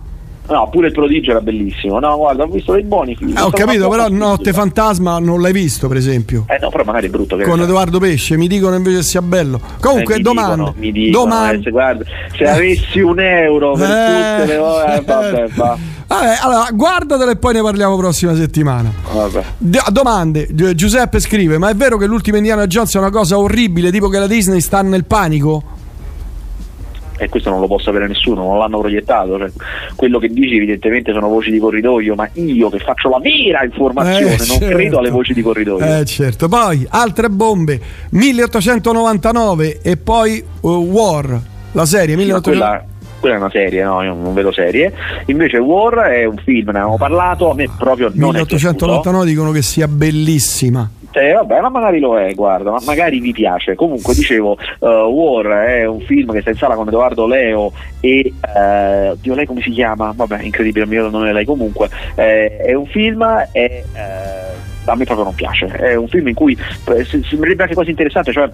No, pure il prodigio era bellissimo. No, guarda, ho visto dei buoni film.
Eh, ho capito, però Notte. Fantasma non l'hai visto, per esempio.
Eh no, però magari è brutto.
Con. Edoardo Pesce, mi dicono invece sia bello. Comunque,
Eh, dicono, mi dicono,
domande.
eh, se, guarda, se avessi un euro per
Eh.
tutte le ore, eh, vabbè, va.
Vabbè, allora, guardatelo e poi ne parliamo prossima settimana. D- domande. Gi- Giuseppe scrive: Ma è vero che l'ultima Indiana Jones è una cosa orribile, tipo che la Disney sta nel panico?
E questo non lo può sapere nessuno, non l'hanno proiettato. Cioè, quello che dici, evidentemente, sono voci di corridoio, ma io che faccio la vera informazione,
Eh,
non
certo.
credo alle voci di corridoio.
Eh, certo. Poi altre bombe: 1899 e poi uh, War, la serie
Sì, ma
1899.
quella, quella è una serie, no? Io non vedo serie. Invece War è un film, ne avevamo parlato, a me proprio non è piaciuto.
1899 dicono che sia bellissima.
Eh, vabbè, ma magari lo è, guarda, ma magari vi piace. Comunque, dicevo, uh, War è un film che sta in sala con Edoardo Leo e uh, Dio, lei come si chiama? Vabbè, incredibile, il mio nome è lei comunque. Eh, è un film e a me proprio non piace. È un film in cui eh, sembrerebbe anche quasi interessante, cioè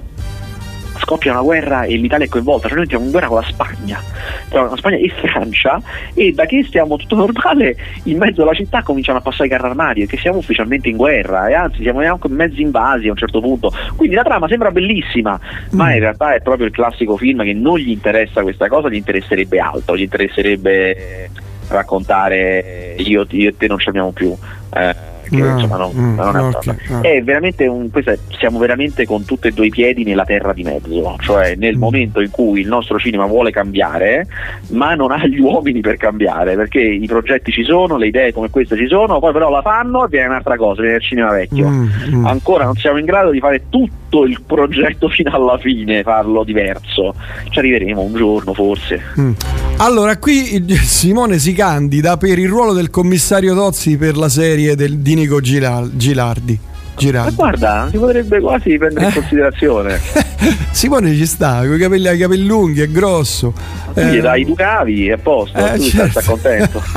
scoppia una guerra e l'Italia è coinvolta, cioè noi entriamo in guerra con la Spagna, tra la Spagna e Francia e da che stiamo tutto normale in mezzo alla città cominciano a passare i carri armati che siamo ufficialmente in guerra e anzi siamo anche mezzi invasi a un certo punto, quindi la trama sembra bellissima ma in realtà è proprio il classico film che non gli interessa questa cosa, gli interesserebbe altro, gli interesserebbe raccontare io, io e te non ci amiamo più. Eh, che
No,
insomma no,
mm,
non è una
ok,
cosa.
no.
È veramente un, questa è- siamo veramente con tutti e due i piedi nella terra di mezzo, cioè nel
Mm.
momento in cui il nostro cinema vuole cambiare, ma non ha gli uomini per cambiare, perché i progetti ci sono, le idee come queste ci sono, poi però la fanno e viene un'altra cosa, viene il cinema vecchio.
Mm, mm.
Ancora non siamo in grado di fare tutto il progetto fino alla fine, farlo diverso. Ci arriveremo un giorno forse.
Mm. Allora, qui Simone si candida per il ruolo del commissario Tozzi per la serie del, di Nico Gira- Gilardi.
Ma
Girardi.
guarda, si potrebbe quasi prendere in
Eh?
considerazione.
Simone ci sta, con i capelli, ha i capelli lunghi, è grosso.
Gli
Eh,
dai i ducavi e a posto,
Eh,
tu
certo.
stai contento.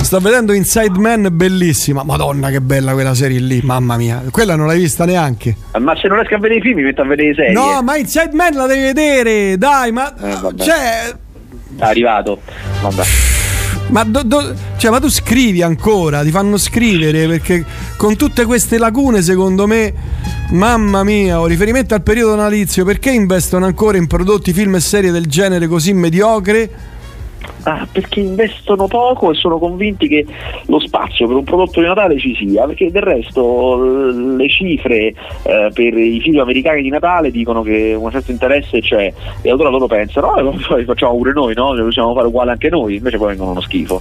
Sto vedendo Inside Man, bellissima. Madonna, che bella quella serie lì, mamma mia. Quella non l'hai vista neanche.
Ma se non riesco a vedere i film mi metto a vedere le serie.
No, ma Inside Man la devi vedere, dai, ma.
Eh,
cioè.
È arrivato. Vabbè.
Ma, do- do- cioè, ma tu scrivi ancora, ti fanno scrivere perché con tutte queste lacune, secondo me, mamma mia, ho riferimento al periodo natalizio, perché investono ancora in prodotti, film e serie del genere così mediocre?
Ah, perché investono poco e sono convinti che lo spazio per un prodotto di Natale ci sia, perché del resto le cifre eh, per i film americani di Natale dicono che un certo interesse c'è e allora loro pensano, "Ah, poi facciamo pure noi, no? Possiamo fare uguale anche noi, invece poi vengono uno schifo.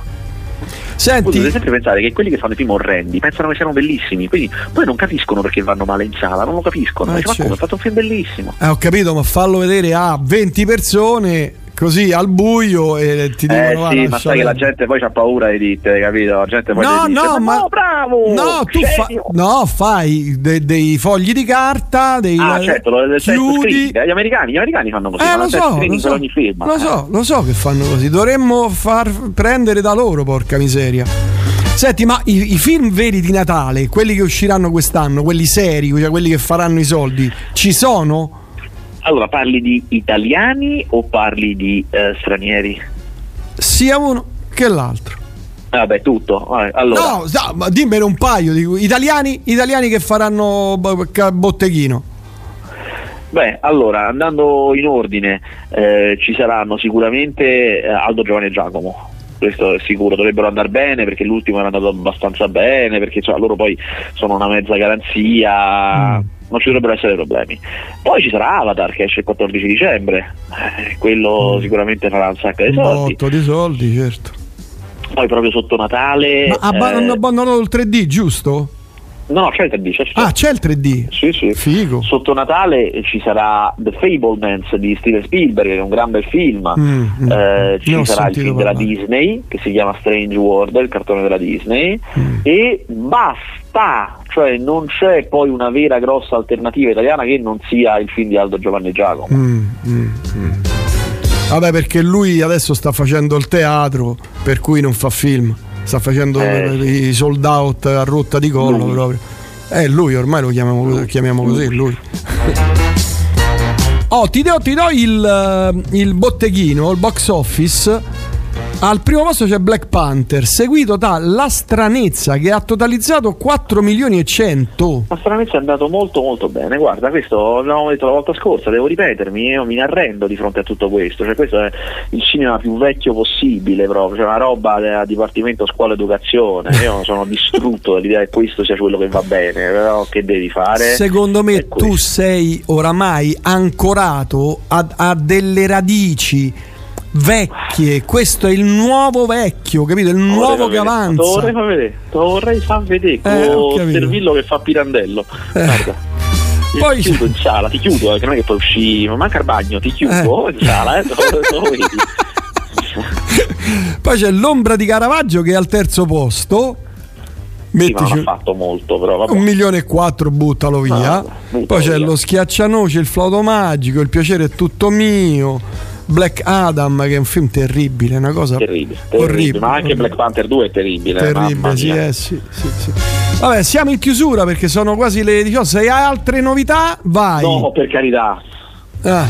Senti,
Potete sempre pensare che quelli che fanno i film orrendi pensano che siano bellissimi, quindi poi non capiscono perché vanno male in sala, non lo capiscono. Dice, ma
certo.
come, ho fatto un film bellissimo.
eh, ho capito, ma fallo vedere a 20 persone così al buio e ti dicono
Eh
"Va,
sì, ma sai che la
perdere".
gente poi ha paura di ditte, capito? La gente poi
No,
ti dice,
no, ma-
no, bravo!
No, tu fa-
serio?"
no, fai de- dei fogli di carta, dei
Ah, certo, lo, test
chiudi.
eh, gli americani, gli americani fanno così,
Eh, lo so, lo so,
ogni film.
lo
Eh.
so, lo so che fanno così. Dovremmo far prendere da loro, porca miseria. Senti, ma i, i film veri di Natale, quelli che usciranno quest'anno, quelli seri, cioè quelli che faranno i soldi, ci sono?
Allora, parli di italiani o parli di eh, stranieri?
Sia uno che l'altro.
Vabbè, tutto. Eh, Allora,
No, no, ma dimmene un paio di italiani, italiani che faranno botteghino.
beh, allora, andando in ordine, eh, ci saranno sicuramente eh, Aldo, Giovanni e Giacomo. Questo è sicuro, dovrebbero andare bene perché l'ultimo era andato abbastanza bene, perché cioè, loro poi sono una mezza garanzia, non ci dovrebbero essere problemi. Poi ci sarà Avatar che esce il 14 dicembre, eh, quello sicuramente farà un sacco di
Un
soldi.
botto di soldi, certo.
Poi proprio sotto Natale.
Ma
eh,
il 3D, giusto?
No, no, c'è il 3D. C'è, c'è.
Ah, c'è il 3D.
Sì, sì.
Figo.
Sotto Natale ci sarà The Fablemans di Steven Spielberg, che è un gran bel film.
Mm, mm.
Eh, ci sarà il film della. Disney che si chiama Strange World, il cartone della Disney.
Mm.
E basta, cioè non c'è poi una vera grossa alternativa italiana che non sia il film di Aldo Giovanni Giacomo.
Mm, mm. Vabbè, perché lui adesso sta facendo il teatro, per cui non fa film. Sta facendo
Eh,
i sold out a rotta di collo
Lui.
proprio. Eh, lui ormai lo chiamiamo, lo chiamiamo così, lui. Oh, ti do, ti do il, eh, il botteghino, il box office. Al primo posto c'è Black Panther, seguito da La Stranezza che ha totalizzato 4 milioni e 100.
Ma stranamente è andato molto molto bene, guarda, questo l'avevamo detto la volta scorsa, devo ripetermi, io mi arrendo di fronte a tutto questo, cioè questo è il cinema più vecchio possibile proprio, cioè una roba del Dipartimento Scuola Educazione, io sono distrutto dall'idea che questo sia quello che va bene, però che devi fare?
Secondo me tu sei oramai ancorato a, a delle radici vecchie. Questo è il nuovo vecchio, capito? Il nuovo che avanza.
far vedere, te lo vorrei far vedere
Eh,
con. Servillo che fa Pirandello. Guarda. Ti
Poi-
chiudo in sala, ti chiudo, eh, che non è che poi usci, ma manca il bagno, ti chiudo in sala, eh.
Poi c'è l'ombra di Caravaggio che è al terzo posto.
Sì, ma non
Mettici
ha fatto molto, però vabbè.
un milione e quattro, buttalo via.
vabbè, buttalo
Poi c'è
via.
lo schiaccianoce, il flauto magico, il piacere è tutto mio. Black Adam, che è un film terribile, una cosa
Terribile, terribile,
orribile.
ma anche Black Panther 2 è terribile.
Terribile, sì, eh, sì, sì, sì. Vabbè, siamo in chiusura perché sono quasi le 18. Se hai altre novità, vai.
No, per carità.
Ah.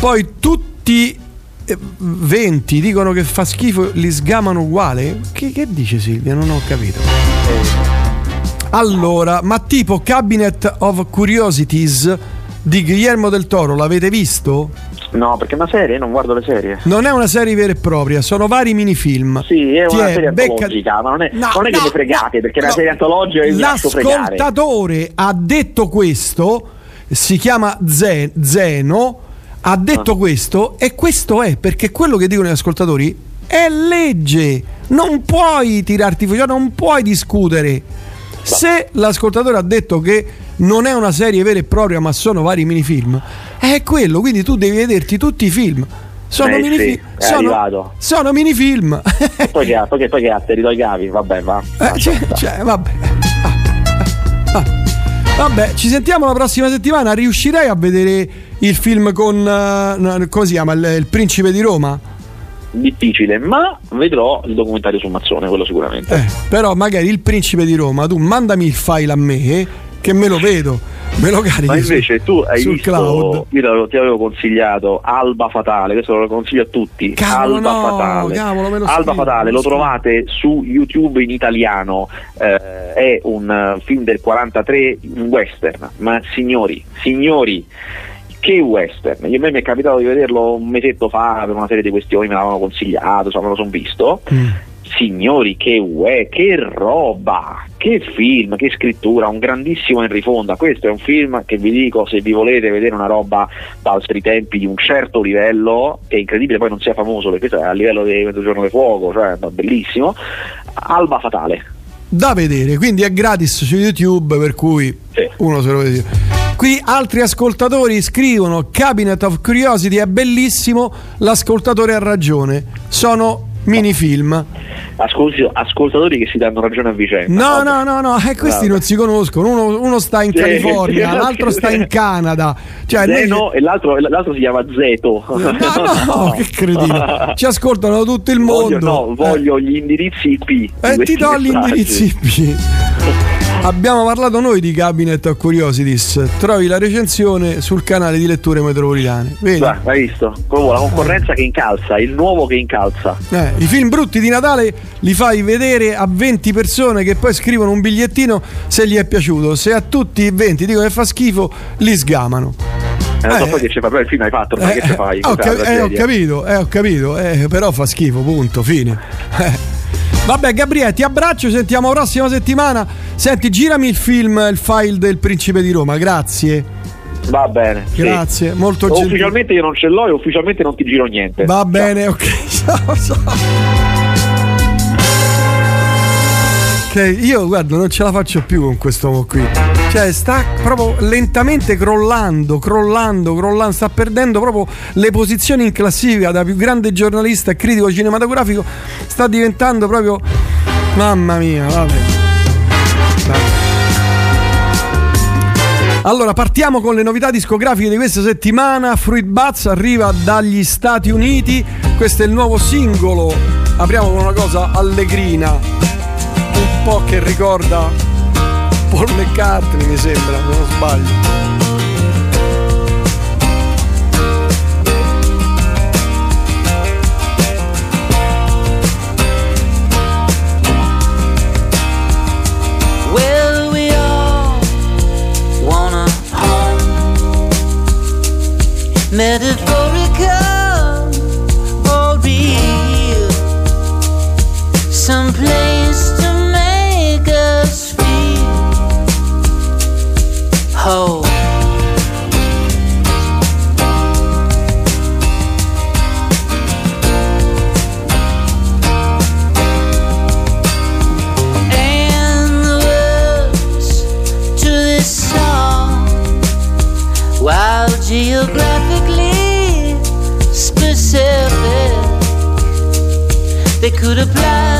Poi tutti eh, 20 dicono che fa schifo, li sgamano uguale? Che, che dice Silvia? Non ho capito. Allora, ma tipo Cabinet of Curiosities di Guillermo del Toro, l'avete visto?
No, perché è una serie, non guardo le serie.
Non è una serie vera e propria, sono vari minifilm.
Sì, è
Ti
una serie
becca-
antologica, ma non è,
No,
non è che
no,
mi fregate, perché è una serie antologica e io mi lascio fregare.
L'ascoltatore ha detto questo, si chiama Ze- Zeno, ha detto
Ah.
questo e questo è perché quello che dicono gli ascoltatori è legge. Non puoi tirarti fuori, cioè non puoi discutere. Se l'ascoltatore ha detto che non è una serie vera e propria, ma sono vari minifilm, è quello, quindi tu devi vederti tutti i film. Sono
Eh sì,
minifilm.
è
sono,
arrivato.
sono minifilm.
Poi che poi che, poi che ha territorio i cavi, vabbè, va.
Eh, cioè, cioè, vabbè. Ah, ah. Vabbè, ci sentiamo la prossima settimana. Riuscirei a vedere il film con. eh, no, come si chiama? Il, il Principe di Roma?
Difficile, ma vedrò il documentario su Mazzone, quello sicuramente.
Eh, però magari il Principe di Roma, tu mandami il file a me, che me lo vedo, me lo carichi.
Ma invece
su-
tu hai visto,
cloud.
io ti avevo consigliato Alba Fatale, questo lo consiglio a tutti.
Cavolo,
Alba
no,
Fatale.
cavolo,
Alba
scrivo,
Fatale, lo
lo
trovate su YouTube in italiano, eh, è un eh, film del 43, un western, ma signori, signori, che western? Io, a me mi è capitato di vederlo un mesetto fa per una serie di questioni, me l'avevano consigliato, insomma me lo sono visto. Signori, che uè, che roba, che film, che scrittura, un grandissimo Henry Fonda. Questo è un film che vi dico, se vi volete vedere una roba da altri tempi di un certo livello, che è incredibile poi non sia famoso, perché è a livello di Mezzogiorno di Fuoco, cioè bellissimo. Alba Fatale.
Da vedere, quindi è gratis su YouTube, per cui uno se lo vede. Qui altri ascoltatori scrivono Cabinet of Curiosity è bellissimo, l'ascoltatore ha ragione. Sono minifilm.
Ascolti- ascoltatori che si danno ragione a vicenda.
No, no, no, no, eh, questi
Vabbè.
non si conoscono. Uno, uno sta in
Sì,
California,
sì,
l'altro sta in Canada. Cioè, noi-
Zeno e l'altro, l'altro si chiama Zeto.
No, no, che cretino. Ci ascoltano tutto il mondo.
Voglio, no, voglio gli indirizzi IP.
Eh, ti do gli indirizzi IP. Abbiamo parlato noi di Cabinet of Curiosities. Trovi la recensione sul canale di letture metropolitane. Vedi?
Beh, hai visto? Proprio la concorrenza che incalza, il nuovo che incalza.
Eh, I film brutti di Natale li fai vedere a 20 persone che poi scrivono un bigliettino se gli è piaciuto. Se a tutti i 20 dicono che fa schifo, li sgamano.
Eh, non so
Eh.
poi che fai, però il film hai fatto, ma che ci fai?
ho, cap- eh, ho capito, eh, ho capito, eh, però fa schifo, punto, fine. Eh. Vabbè, Gabriele, ti abbraccio, ci sentiamo la prossima settimana. Senti, girami il film, il file del Principe di Roma, grazie.
Va bene. sì.
Grazie, molto gentile.
Ufficialmente io non ce l'ho e ufficialmente non ti giro niente.
Va bene, ok. Ciao, ciao. Cioè, io guarda, non ce la faccio più con questo uomo qui. Cioè, sta proprio lentamente crollando, crollando, crollando, sta perdendo proprio le posizioni in classifica da più grande giornalista e critico cinematografico. Sta diventando proprio. Mamma mia. Vabbè. Allora, partiamo con le novità discografiche di questa settimana. Fruit Bats arriva dagli Stati Uniti. Questo è il nuovo singolo. Apriamo con una cosa allegrina, un po' che ricorda Paul McCartney, mi sembra, se non sbaglio.
Metaphorical or real, some place to make us feel whole. And they could apply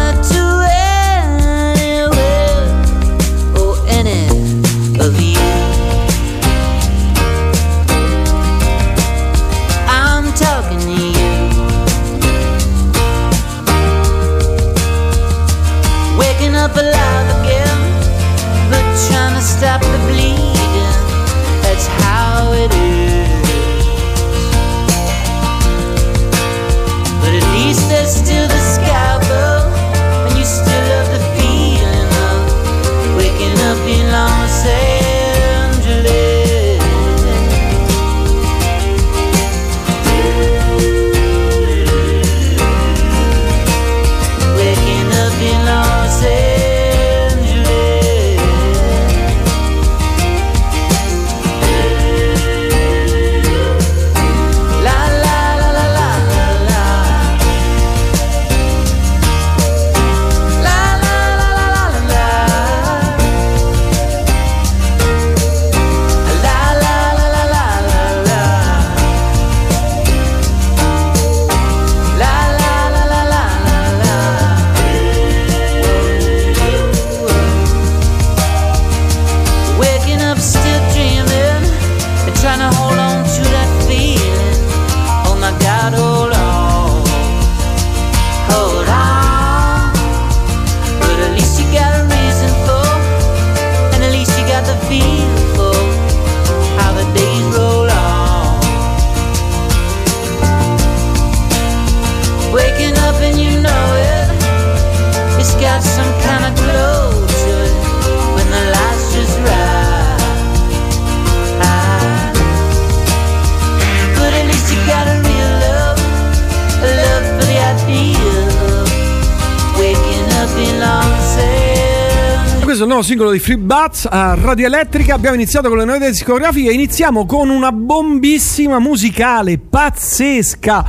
nuovo singolo di Free Bats a Radio Elettrica. Abbiamo iniziato con le novità discografiche. Iniziamo con una bombissima musicale pazzesca.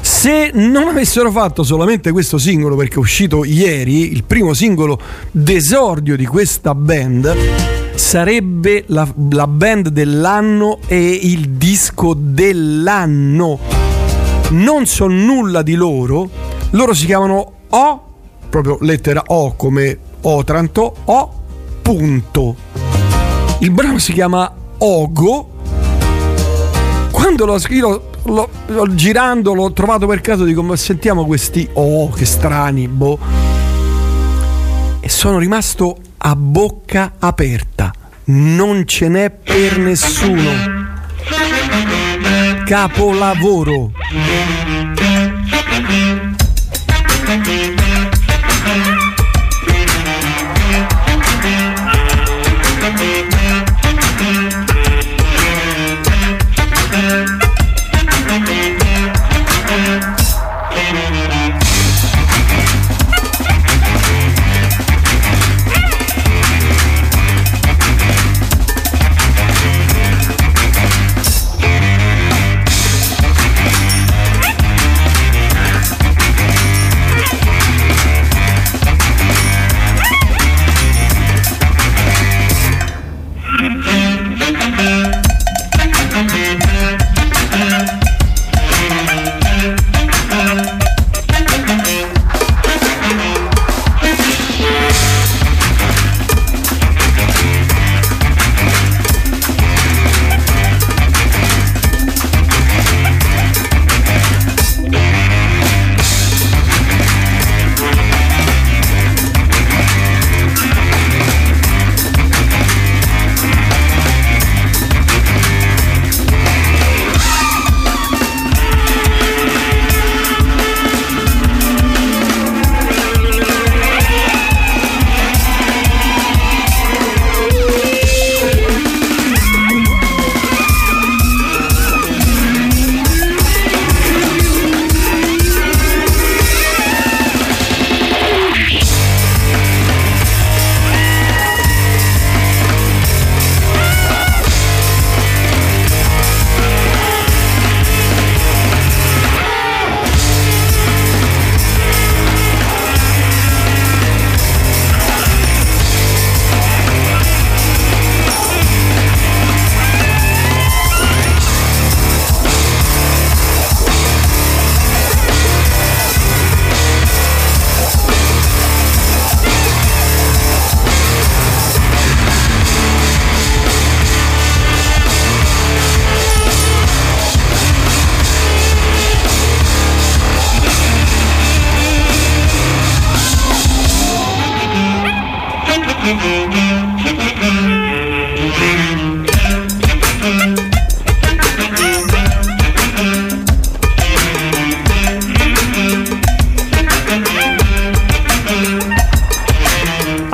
Se non avessero fatto solamente questo singolo, perché è uscito ieri, il primo singolo d'esordio di questa band, sarebbe la, la band dell'anno e il disco dell'anno. Non so nulla di loro. Loro si chiamano O, proprio lettera O come Otranto, O punto. Il brano si chiama Ogo. Quando l'ho scritto, l'ho, l'ho- girando, l'ho trovato per caso, dico, ma sentiamo questi O, che strani, boh. E sono rimasto a bocca aperta. Non ce n'è per nessuno. Capolavoro.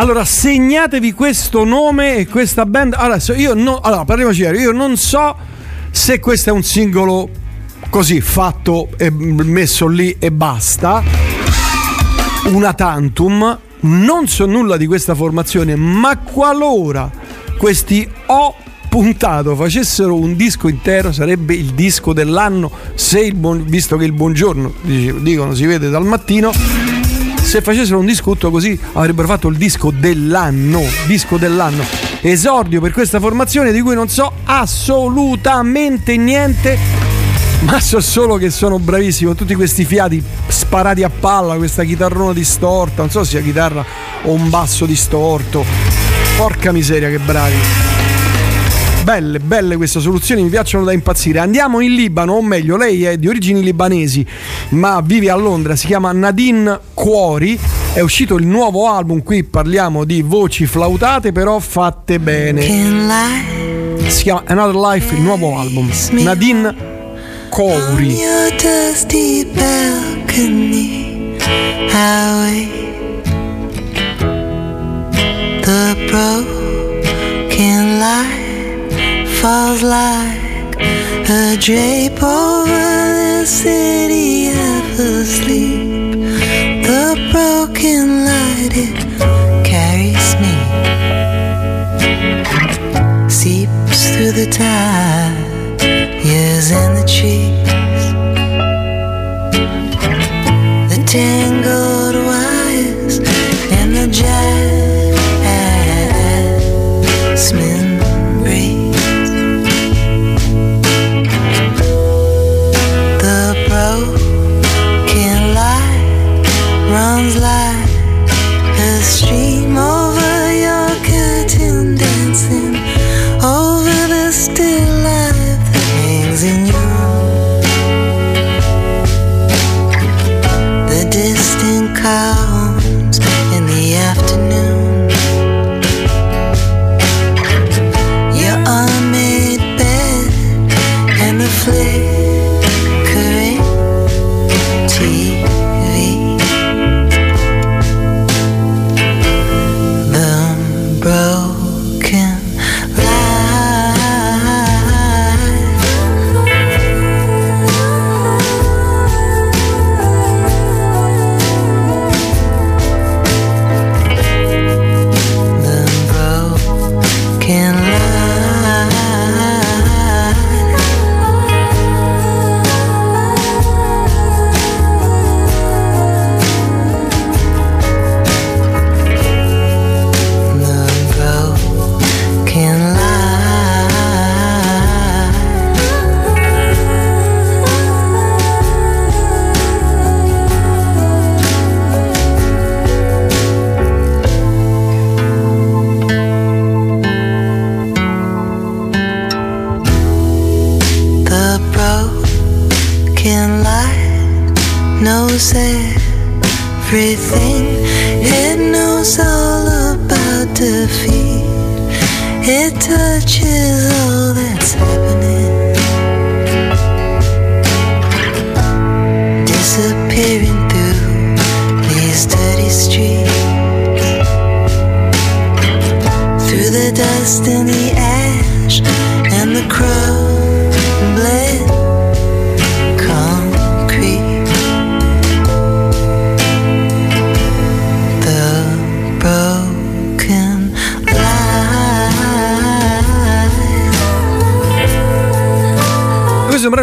Allora, segnatevi questo nome e questa band. Adesso io non. Allora, parliamoci chiaro, io non so se questo è un singolo così fatto e messo lì e basta. Una tantum. Non so nulla di questa formazione, ma qualora questi ho puntato facessero un disco intero sarebbe il disco dell'anno se il buon, visto che il buongiorno dicono si vede dal mattino se facessero un disco tutto così avrebbero fatto il disco dell'anno disco dell'anno. Esordio per questa formazione di cui non so assolutamente niente ma so solo che sono bravissimi con tutti questi fiati sparati a palla questa chitarrona distorta non so se sia chitarra o un basso distorto. Porca miseria che bravi Belle, belle queste soluzioni, mi piacciono da impazzire. Andiamo in Libano, o meglio, lei è di origini libanesi, ma vive a Londra, si chiama Nadine Cuori. È uscito il nuovo album, qui parliamo di voci flautate, però fatte bene. Si chiama Another Life, il nuovo album. Nadine Cuori.
The broken light falls like a drape over the city half asleep. The broken light it carries me, seeps through the tide, years in the trees.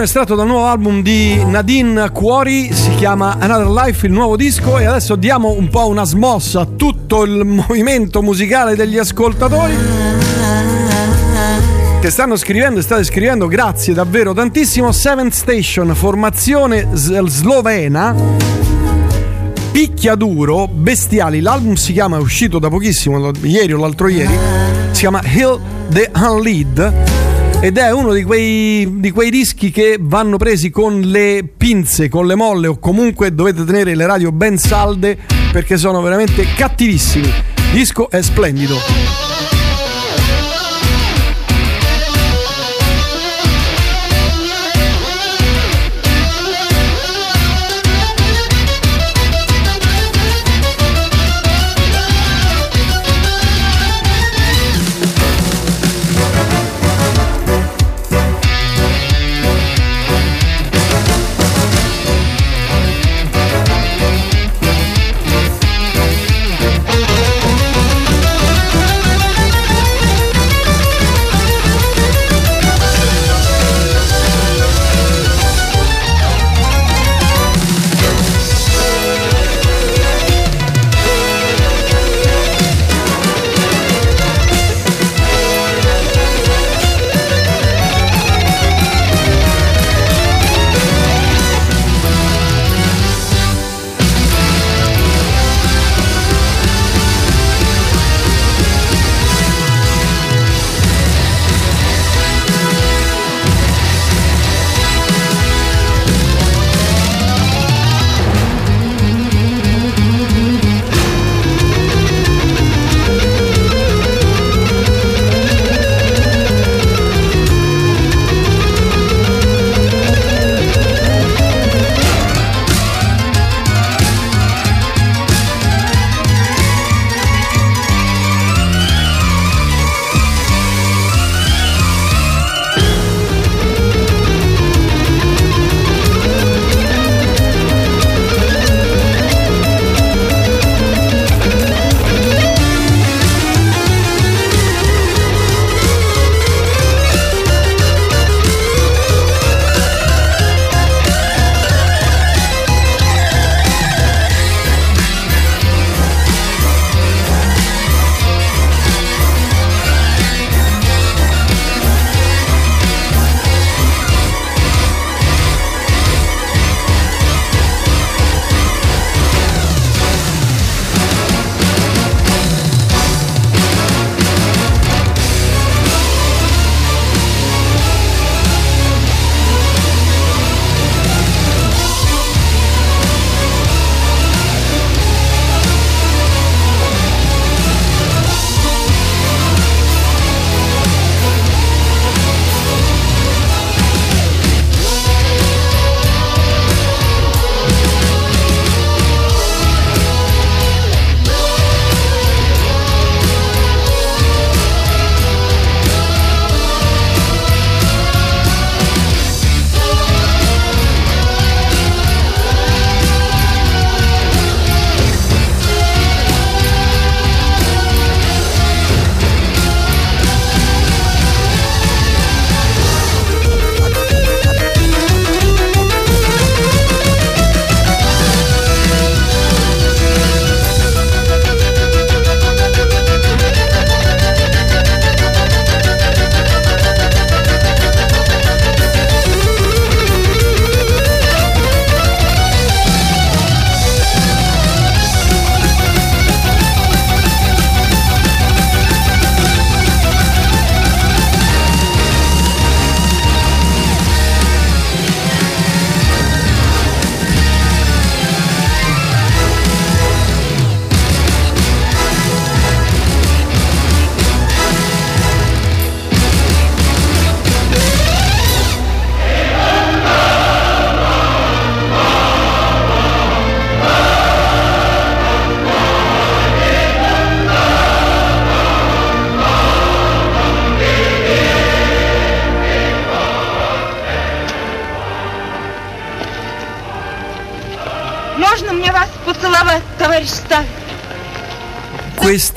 Estratto dal nuovo album di Nadine Cuori, si chiama Another Life, il nuovo disco e adesso diamo un po' una smossa a tutto il movimento musicale degli ascoltatori che stanno scrivendo e state scrivendo, grazie davvero tantissimo. Seventh Station, formazione slovena. Picchiaduro, bestiali. L'album si chiama, è uscito da pochissimo, ieri o l'altro ieri. Si chiama Hill the Unlead. Ed è uno di quei, di quei dischi che vanno presi con le pinze, con le molle o comunque dovete tenere le radio ben salde perché sono veramente cattivissimi. Il disco è splendido.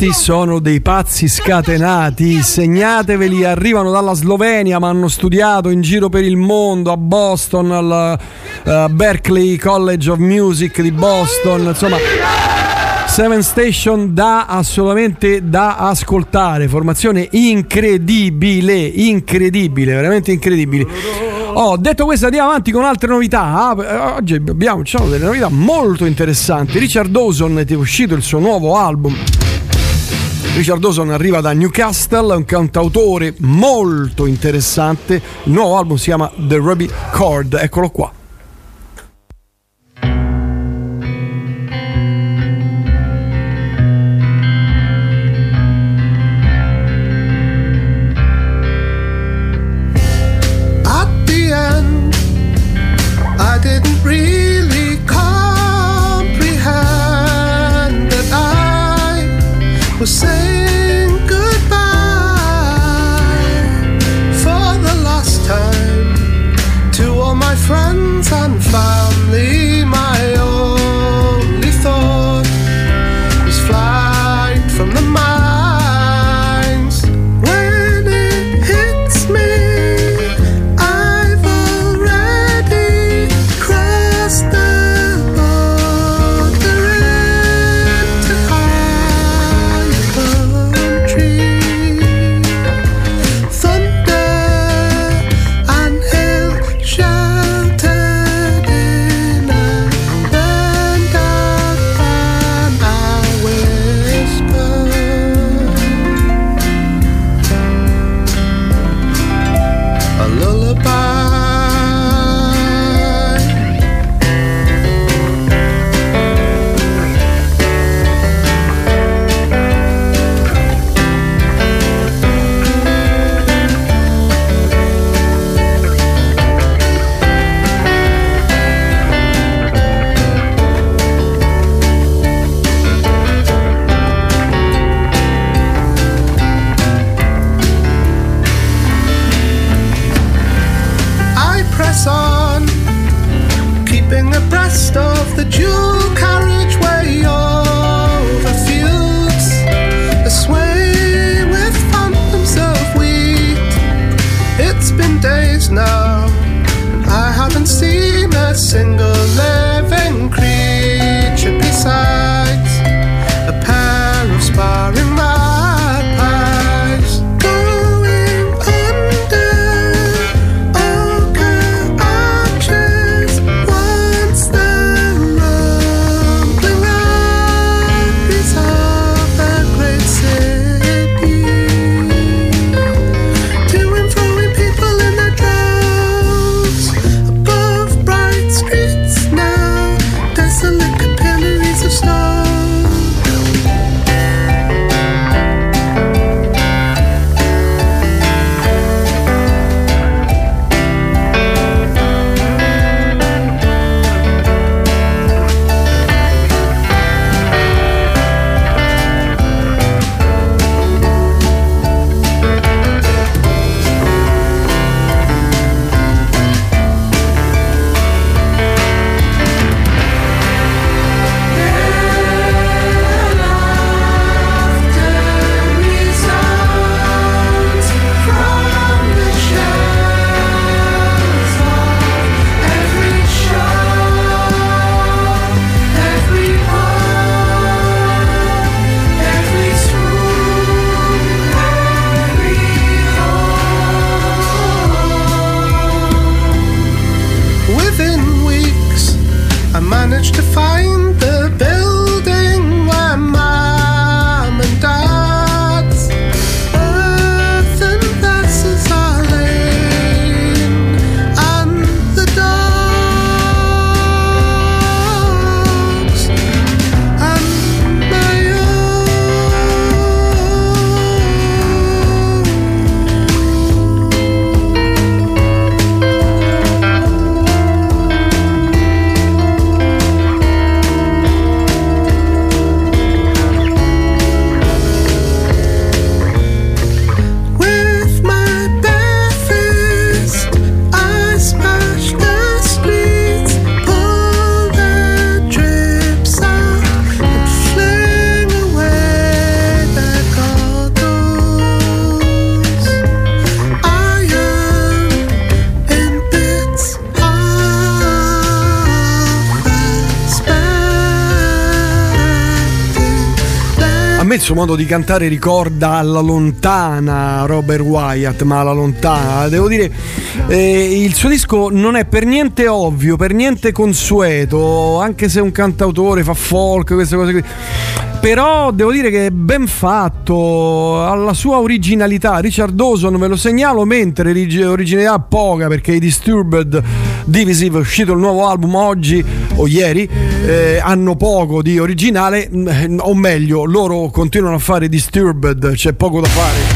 Questi sono dei pazzi scatenati, segnateveli, arrivano dalla Slovenia ma hanno studiato in giro per il mondo, a Boston, al eh, Berkeley College of Music di Boston, insomma Seven Station da assolutamente da ascoltare, formazione incredibile, incredibile, veramente incredibile. Oh, detto questo andiamo avanti con altre novità. Ah, oggi abbiamo delle novità molto interessanti. Richard Dawson è uscito il suo nuovo album. Richard Dawson arriva da Newcastle, è un cantautore molto interessante. Il nuovo album si chiama The Ruby Chord, eccolo qua.
di cantare ricorda alla lontana Robert Wyatt, ma alla lontana. Devo dire, eh, il suo disco non è per niente ovvio, per niente consueto, anche se è un cantautore, fa folk, queste cose qui. Però devo dire che è ben fatto, ha la sua originalità. Richard Dawson ve lo segnalo, mentre originalità poca perché i Disturbed Divisive, è uscito il nuovo album oggi o ieri, eh, hanno poco di originale, mm, eh, o meglio, loro continuano a fare Disturbed, c'è poco da fare.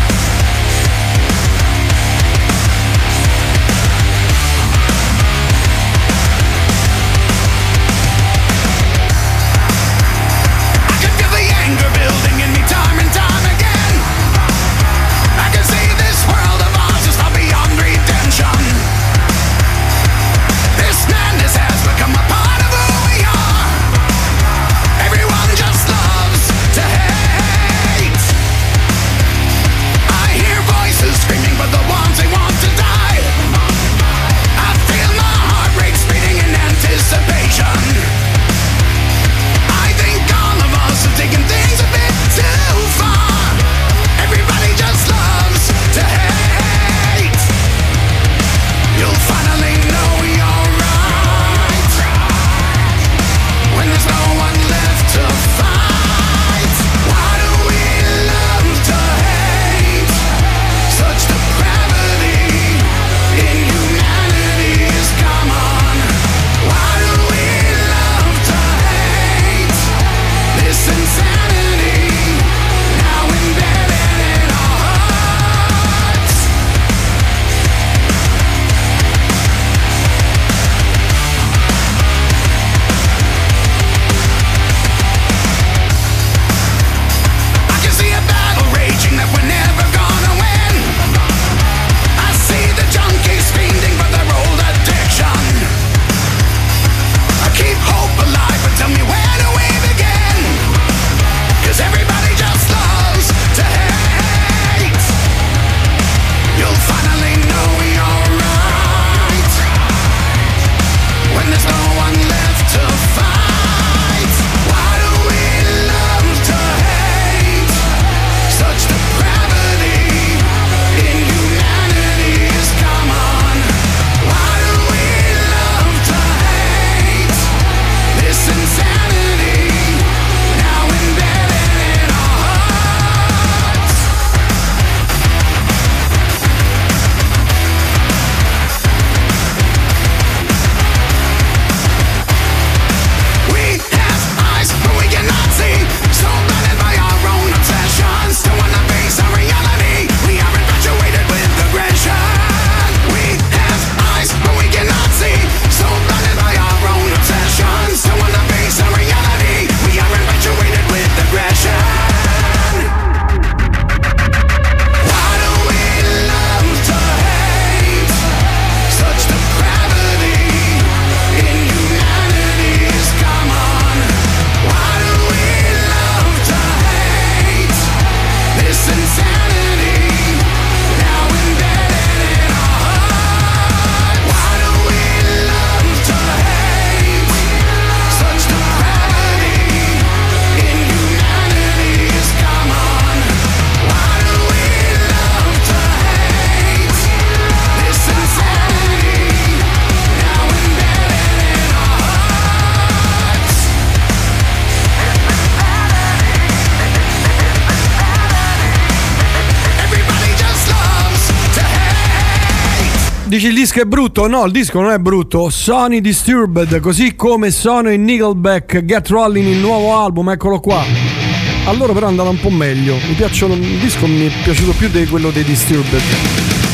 disco è brutto? No, il disco non è brutto. Sono i Disturbed, così come sono i Nickelback, Get Rolling, il nuovo album, eccolo qua. Allora però andava un po' meglio. Mi piacciono, il disco mi è piaciuto più di quello dei Disturbed.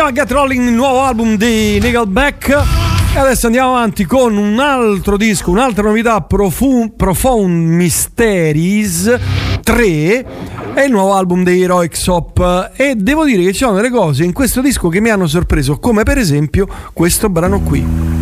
chiama Get Rolling, il nuovo album di Nickelback. E adesso andiamo avanti con un altro disco, un'altra novità, Profum, Profound Mysteries 3 è il nuovo album dei Heroic Sop e devo dire che ci sono delle cose in questo disco che mi hanno sorpreso, come per esempio questo brano qui.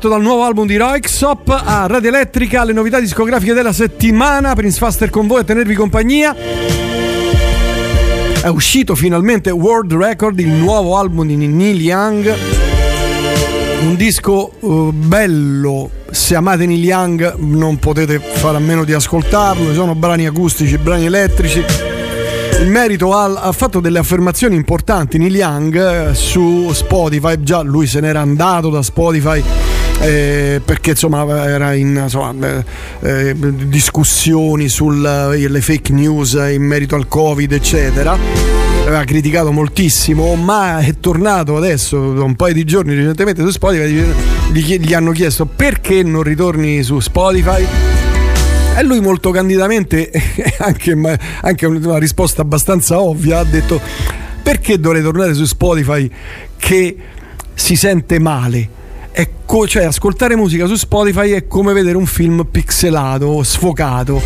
Estratto dal nuovo album di Roixop a Radio Elettrica, le novità discografiche della settimana. Prince Faster con voi a tenervi compagnia. È uscito finalmente World Record, il nuovo album di Neil Young. Un disco eh, bello, se amate Neil Young non potete fare a meno di ascoltarlo, ci sono brani acustici, brani elettrici. Il merito ha, ha fatto delle affermazioni importanti Neil Young eh, su Spotify, già lui se n'era andato da Spotify eh, perché insomma era in insomma, eh, eh, discussioni sulle fake news in merito al covid eccetera. Aveva criticato moltissimo ma è tornato adesso un paio di giorni recentemente su Spotify gli, gli hanno chiesto perché non ritorni su Spotify. E lui molto candidamente anche, anche una risposta abbastanza ovvia ha detto perché dovrei tornare su Spotify che si sente male Ecco, cioè ascoltare musica su Spotify è come vedere un film pixelato, sfocato.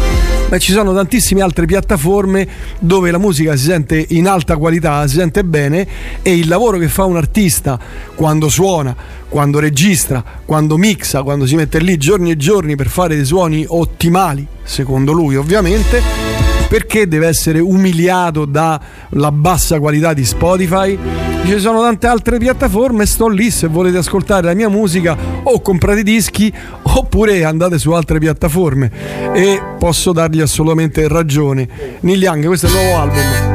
Ma ci sono tantissime altre piattaforme dove la musica si sente in alta qualità, si sente bene e il lavoro che fa un artista quando suona, quando registra, quando mixa, quando si mette lì giorni e giorni per fare dei suoni ottimali, secondo lui ovviamente, perché deve essere umiliato dalla bassa qualità di Spotify? Ci sono tante altre piattaforme, sto lì se volete ascoltare la mia musica o comprate dischi oppure andate su altre piattaforme e posso dargli assolutamente ragione. Neil Young, questo è il nuovo album.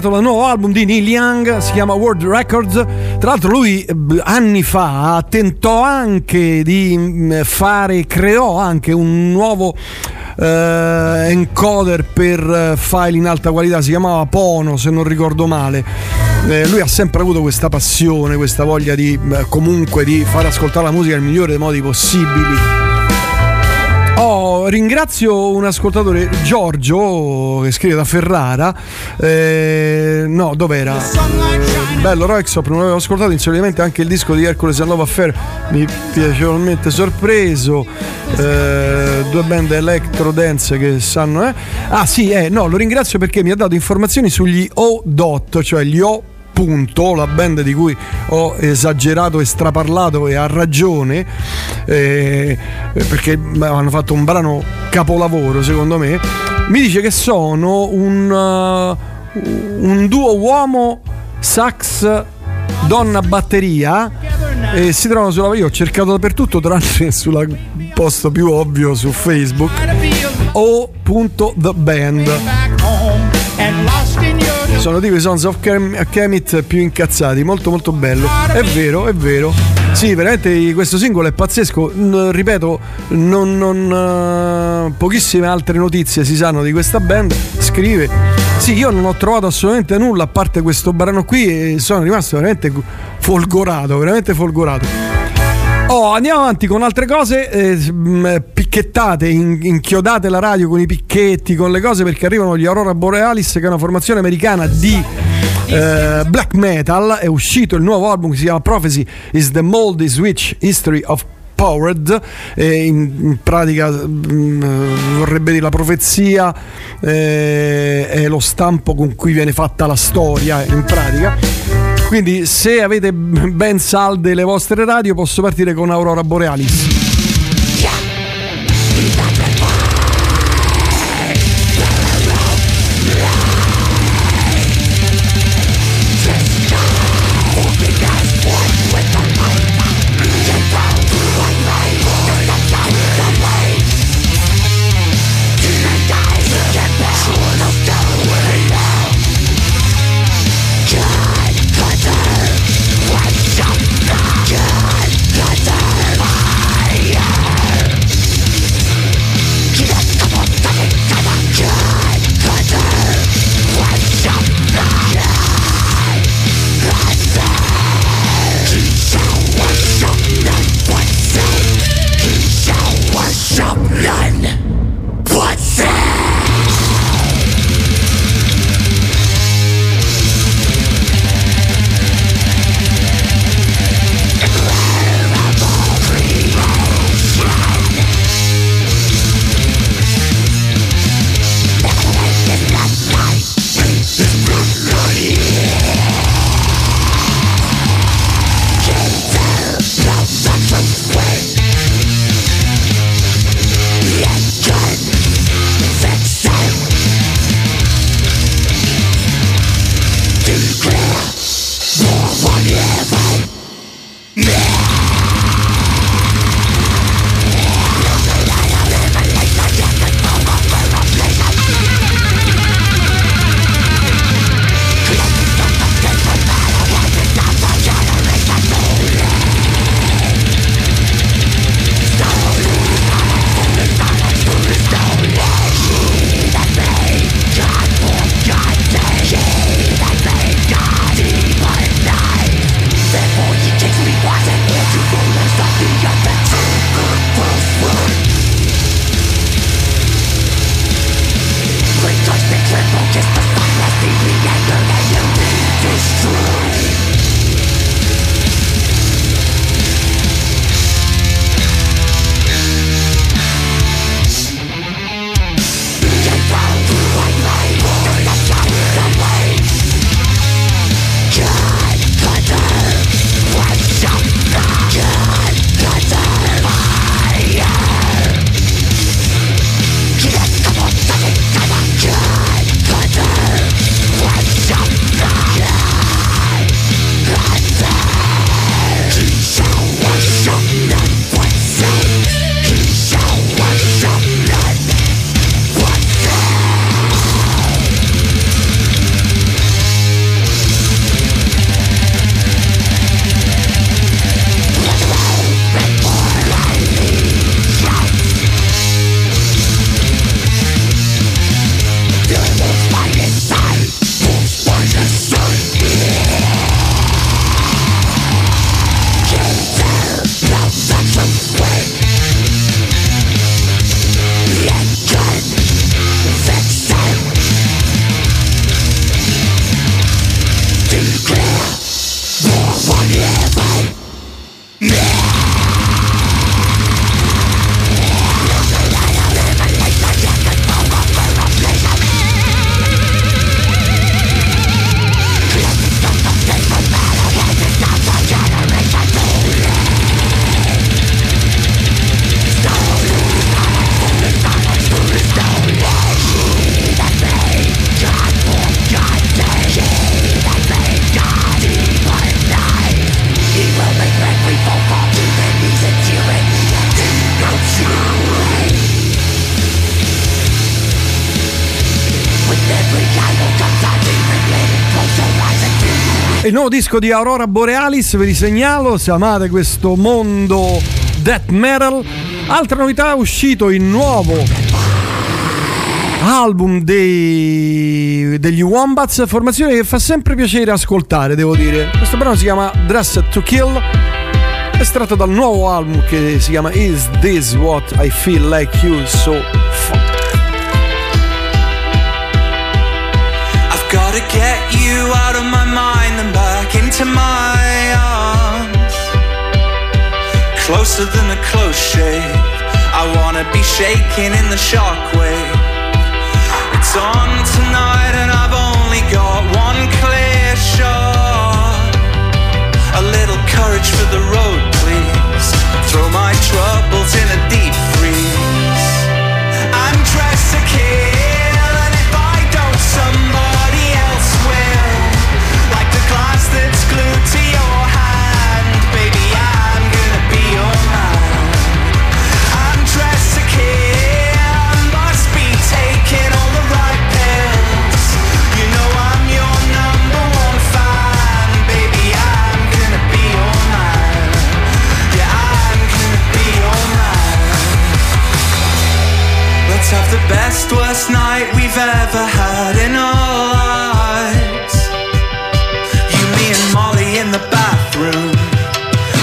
Estratto dal nuovo album di Neil Young, si chiama World Records. Tra l'altro lui eh, anni fa tentò anche di mm, fare, creò anche un nuovo eh, encoder per eh, file in alta qualità, si chiamava Pono se non ricordo male. Eh, lui ha sempre avuto questa passione, questa voglia di eh, comunque di fare ascoltare la musica nel migliore dei modi possibili. Ringrazio un ascoltatore Giorgio che scrive da Ferrara. Eh, no, dov'era? Bello Roixop, non avevo ascoltato insolitamente anche il disco di Hercules and Love Affair, mi piacevolmente sorpreso. Eh, due band electro dance che sanno, eh. Ah sì, eh, no, lo ringrazio perché mi ha dato informazioni sugli O-Dot, cioè gli O punto, la band di cui ho esagerato e straparlato e ha ragione eh, perché hanno fatto un brano capolavoro secondo me. Mi dice che sono un, uh, un duo uomo sax donna batteria e si trovano sulla io ho cercato dappertutto tranne sul posto più ovvio su Facebook o.theband sono tipo i Sons of Kem- Kemet più incazzati, molto molto bello. È vero, è vero. Sì, veramente questo singolo è pazzesco. Ripeto, non, non, uh, pochissime altre notizie si sanno di questa band. Scrive. Sì, io non ho trovato assolutamente nulla a parte questo brano qui e sono rimasto veramente folgorato, veramente folgorato. Oh, andiamo avanti con altre cose. Eh, mh, picchettate, in- inchiodate la radio con i picchetti, con le cose perché arrivano gli Aurora Borealis, che è una formazione americana di. eh, black metal è uscito il nuovo album che si chiama Prophecy is the Moldy Switch History of Powered e in, in pratica mh, vorrebbe dire la profezia eh, è lo stampo con cui viene fatta la storia in pratica quindi se avete ben salde le vostre radio posso partire con Aurora Borealis il nuovo disco di Aurora Borealis, ve li segnalo, se amate questo mondo death metal. Altra novità è uscito il nuovo album dei, degli Wombats, formazione che fa sempre piacere ascoltare, devo dire. Questo brano si chiama Dressed to Kill, estratto dal nuovo album che si chiama Is This What I Feel Like You So Fuck.
I've gotta get you out of my into my arms. Closer than a close shave. I wanna be shaking in the shockwave. We've ever had in our lives. You, me, and Molly in the bathroom,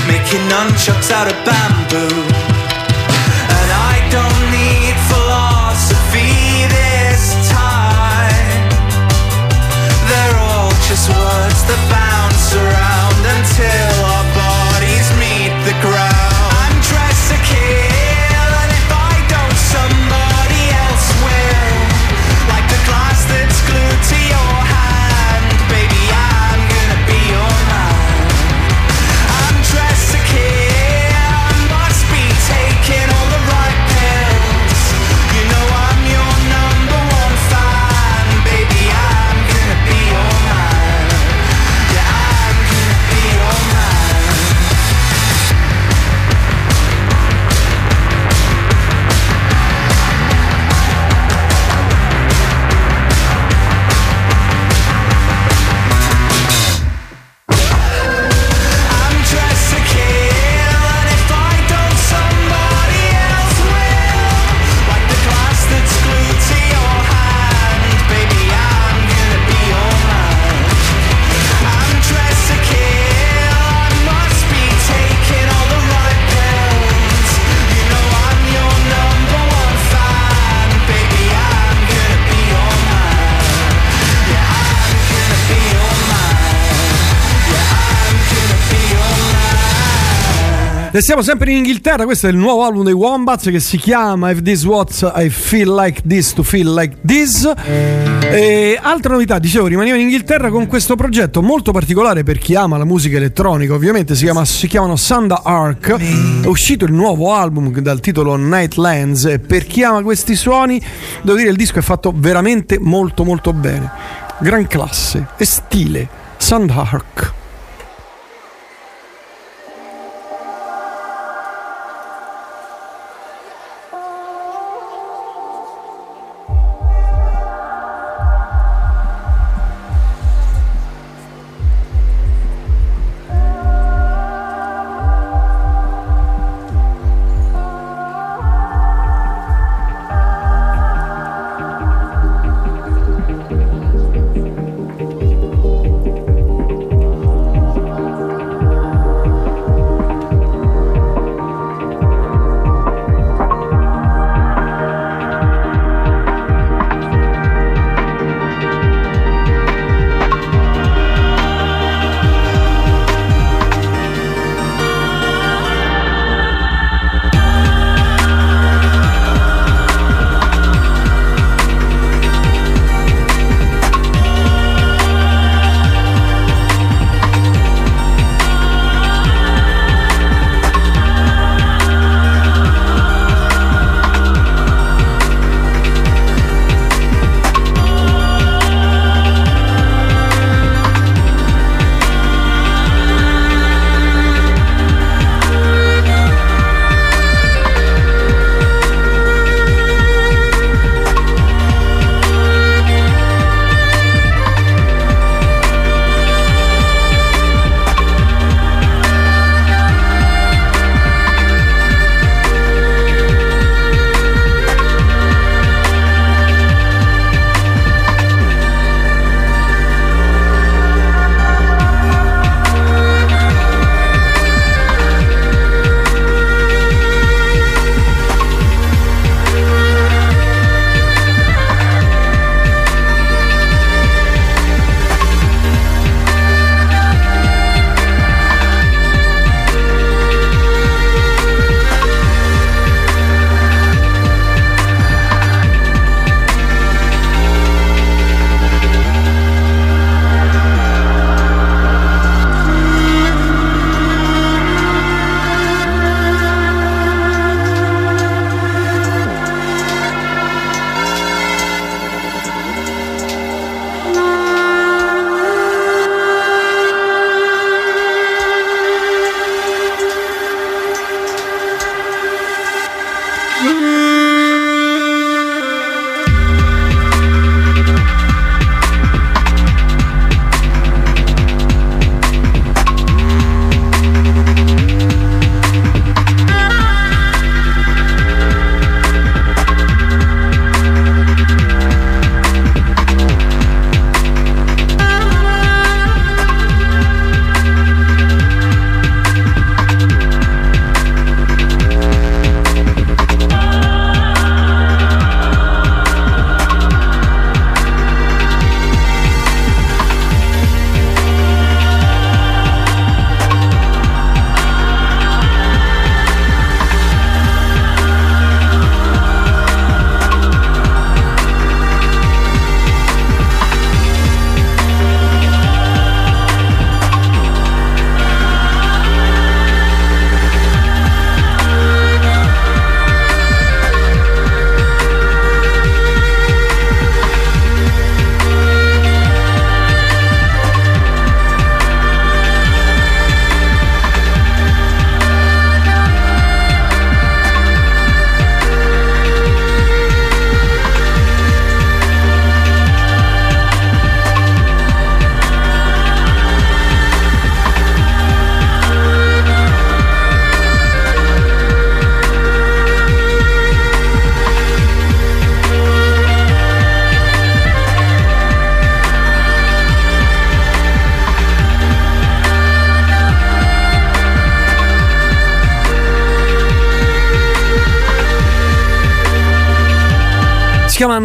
making nunchucks out of bamboo.
E siamo sempre in Inghilterra, questo è il nuovo album dei Wombats che si chiama If This What I Feel Like This to Feel Like This. E altra novità, dicevo, rimaniamo in Inghilterra con questo progetto molto particolare per chi ama la musica elettronica, ovviamente si, chiama, si chiamano Sanda Arc. È uscito il nuovo album dal titolo Nightlands e per chi ama questi suoni, devo dire il disco è fatto veramente molto molto bene. Gran classe e stile. Sanda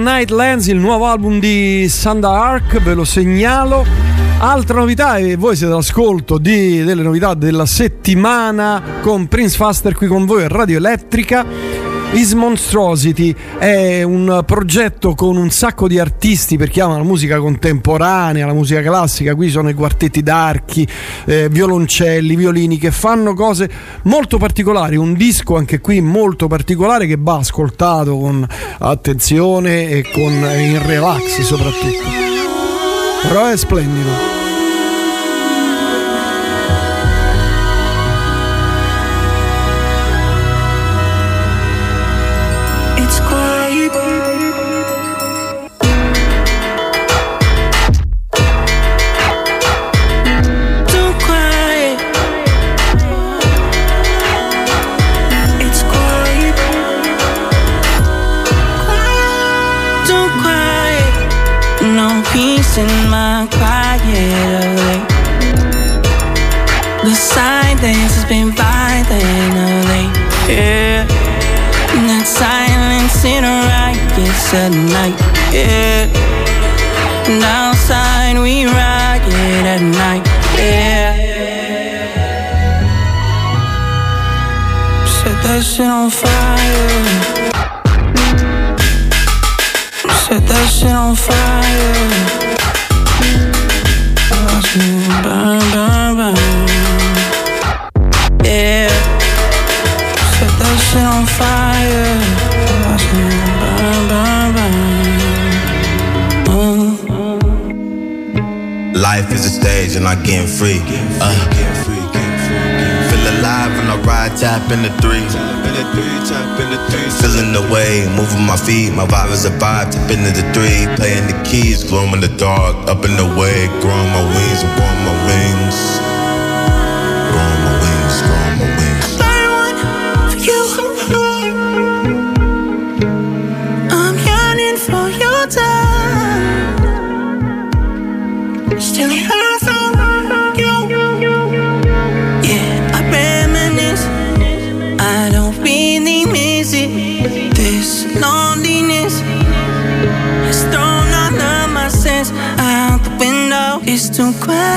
Nightlands, il nuovo album di Sanda Ark, ve lo segnalo. Altra novità, e voi siete all'ascolto di, delle novità della settimana con Prince Faster qui con voi a Radio Elettrica. Is Monstrosity è un progetto con un sacco di artisti perché ama la musica contemporanea, la musica classica, qui sono i quartetti d'archi, eh, violoncelli, violini che fanno cose molto particolari, un disco anche qui molto particolare che va ascoltato con attenzione e con in relax soprattutto. Però è splendido.
Late. The silence has been violent of late. Yeah. And that silence in a riots at night, yeah. And outside we riot at night, yeah. Set that shit on fire. Set that shit on fire. Yeah. Set that shit on fire.
Life is a stage and I'm getting free. Uh, feel alive when I ride, tap in the three. Feeling the way, moving my feet. My vibe is a vibe, tap into the three. Playing the keys, glow in the dark. Up in the way, growing my wings, growing my wings.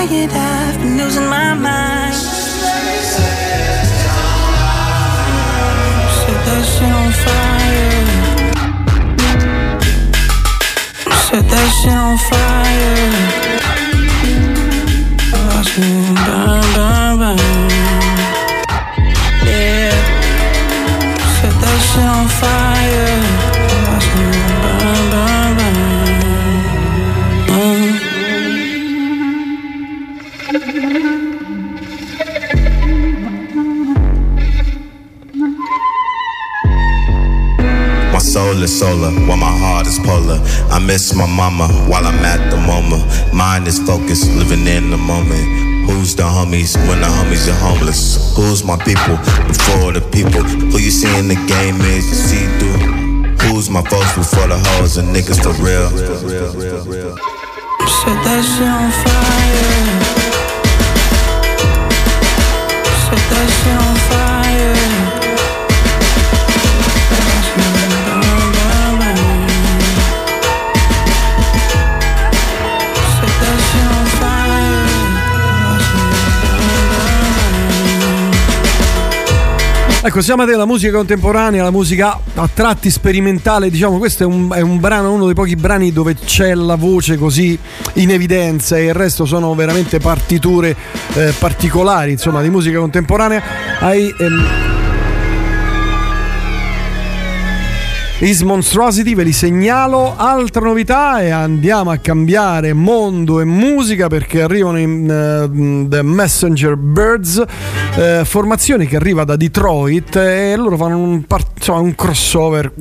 Quiet. I've been losing my mind. Set that shit on fire. Set that shit on fire. Watch me burn.
Solar, while my heart is polar. I miss my mama while I'm at the MoMA. Mind is focused, living in the moment. Who's the homies when the homies are homeless? Who's my people before the people? Who you see in the game is you see through. Who's my folks before the hoes and niggas for real?
Set that shit on fire. Set that shit on fire.
Ecco, siamo della musica contemporanea, la musica a tratti sperimentale, diciamo, questo è un, è un brano, uno dei pochi brani dove c'è la voce così in evidenza e il resto sono veramente partiture eh, particolari, insomma, di musica contemporanea. Hai, ehm, Is Monstrosity, ve li segnalo. Altra novità e andiamo a cambiare mondo e musica perché arrivano in eh, The Messenger Birds, eh, formazione che arriva da Detroit e loro fanno un, insomma, un crossover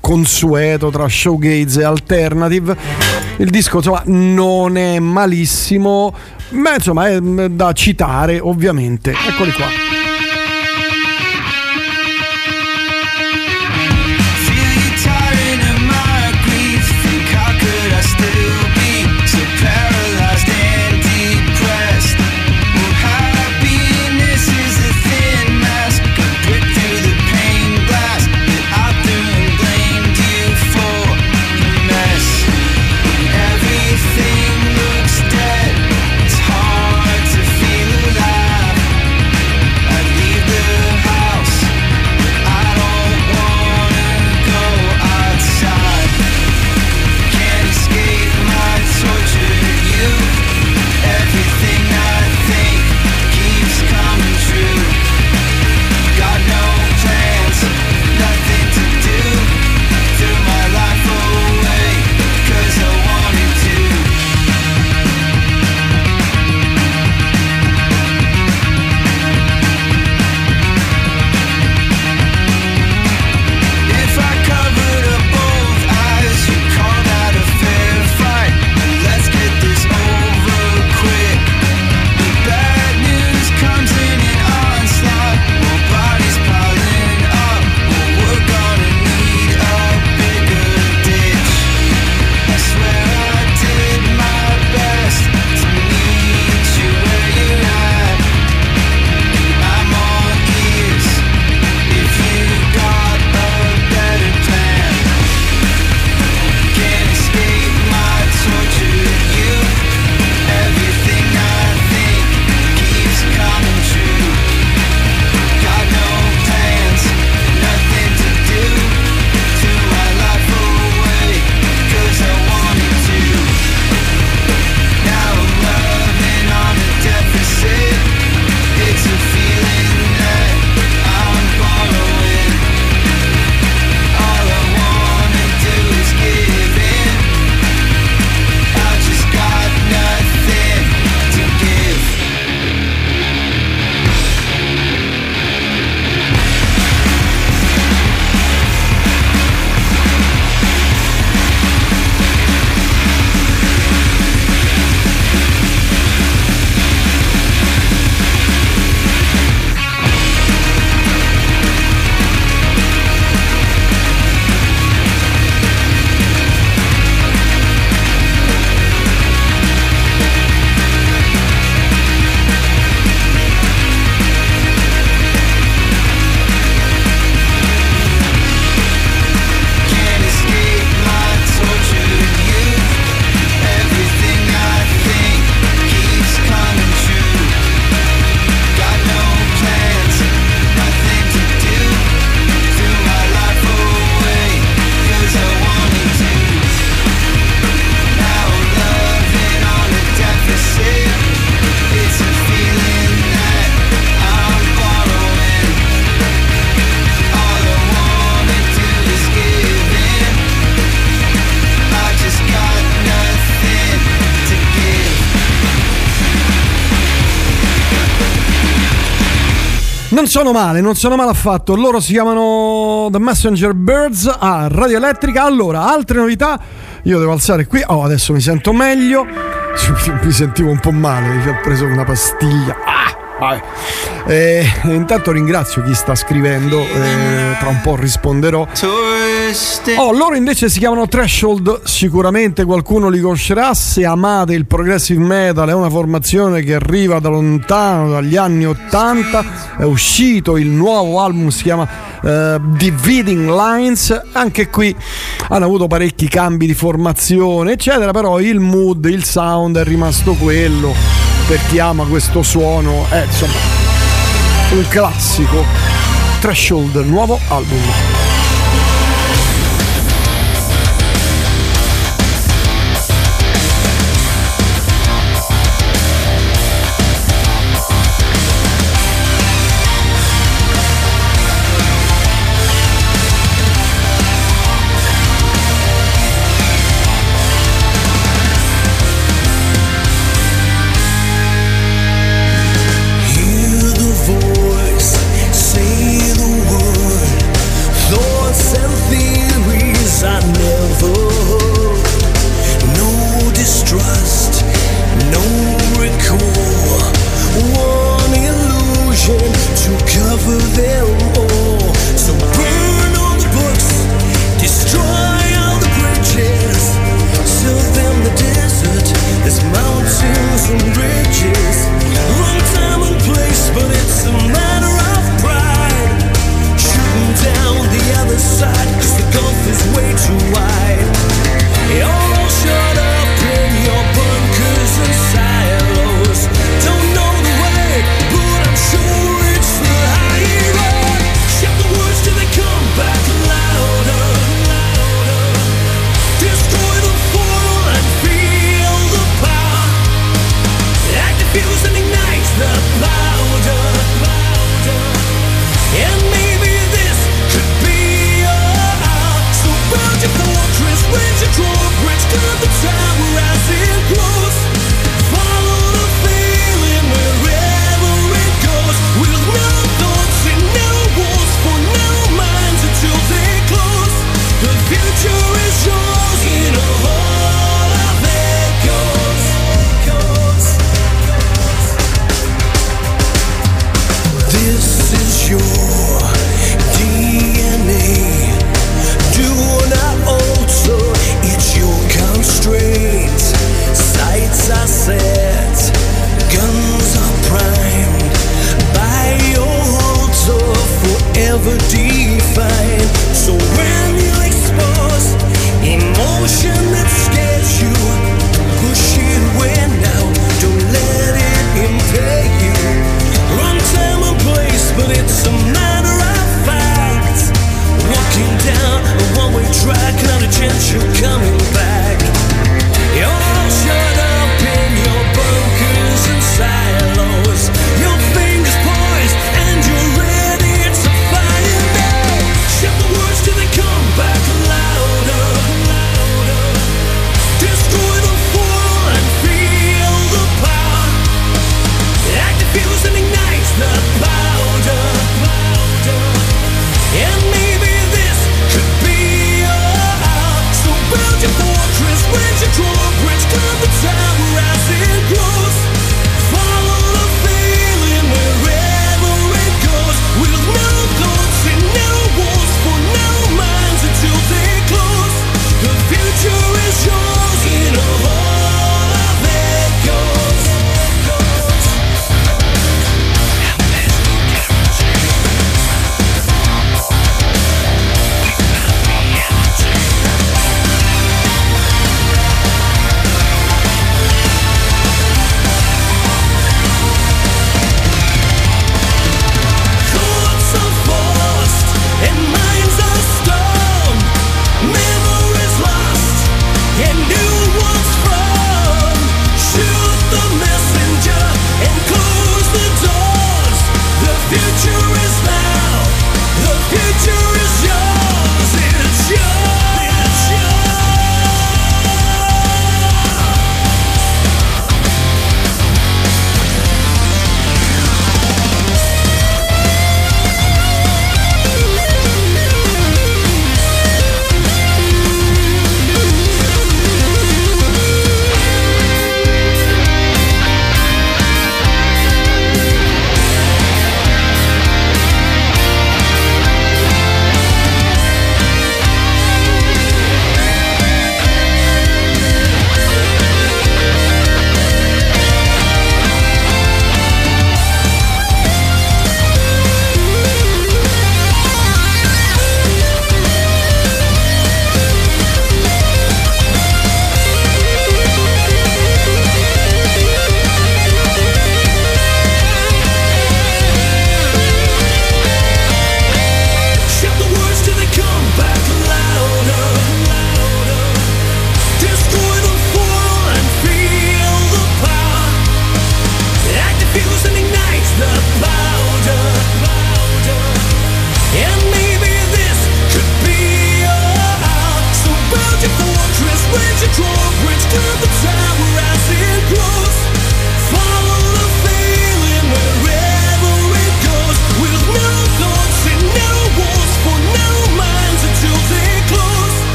consueto tra showgaze e alternative. Il disco insomma non è malissimo, ma insomma è da citare ovviamente. Eccoli qua.
Sono male, non sono male affatto. Loro si chiamano The Messenger Birds a Radio Elettrica. Allora, altre novità. Io devo alzare qui. Oh, adesso mi sento meglio. Mi sentivo un po' male, mi ho preso una pastiglia. Ah! Eh, intanto ringrazio chi sta scrivendo, eh, tra un po' risponderò. Oh, loro invece si chiamano Threshold, sicuramente qualcuno li conoscerà. Se amate il progressive metal, è una formazione che arriva da lontano, dagli anni 80. È uscito il nuovo album, si chiama eh, Dividing Lines. Anche qui hanno avuto parecchi cambi di formazione, eccetera. Però il mood, il sound è rimasto quello. Per chi ama questo suono, è insomma un classico. Threshold, nuovo album.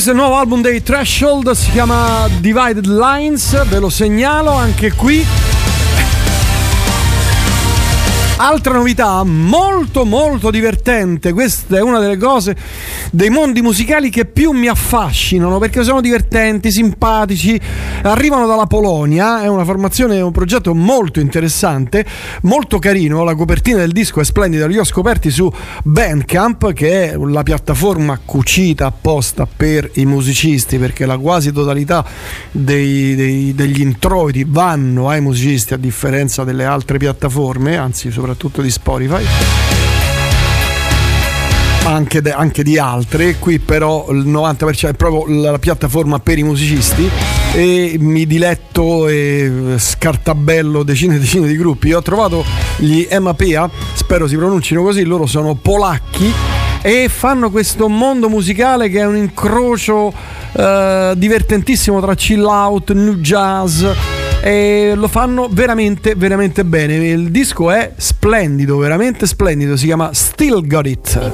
Questo è il nuovo album dei Threshold, si chiama Divided Lines, ve lo segnalo anche qui. Altra novità molto molto divertente, questa è una delle cose dei mondi musicali che più mi affascinano perché sono divertenti, simpatici, arrivano dalla Polonia, è una formazione, un progetto molto interessante, molto carino, la copertina del disco è splendida, li ho scoperti su Bandcamp che è la piattaforma cucita apposta per i musicisti perché la quasi totalità dei- dei- degli introiti vanno ai musicisti a differenza delle altre piattaforme, anzi soprattutto di Spotify. Anche, de- anche di altre. Qui però il 90% è proprio la piattaforma per i musicisti e mi diletto e scartabello decine e decine di gruppi. Io ho trovato gli Emapea, spero si pronuncino così, loro sono polacchi e fanno questo mondo musicale che è un incrocio eh, divertentissimo tra chill out, new jazz e lo fanno veramente veramente bene il disco è splendido veramente splendido si chiama Still Got It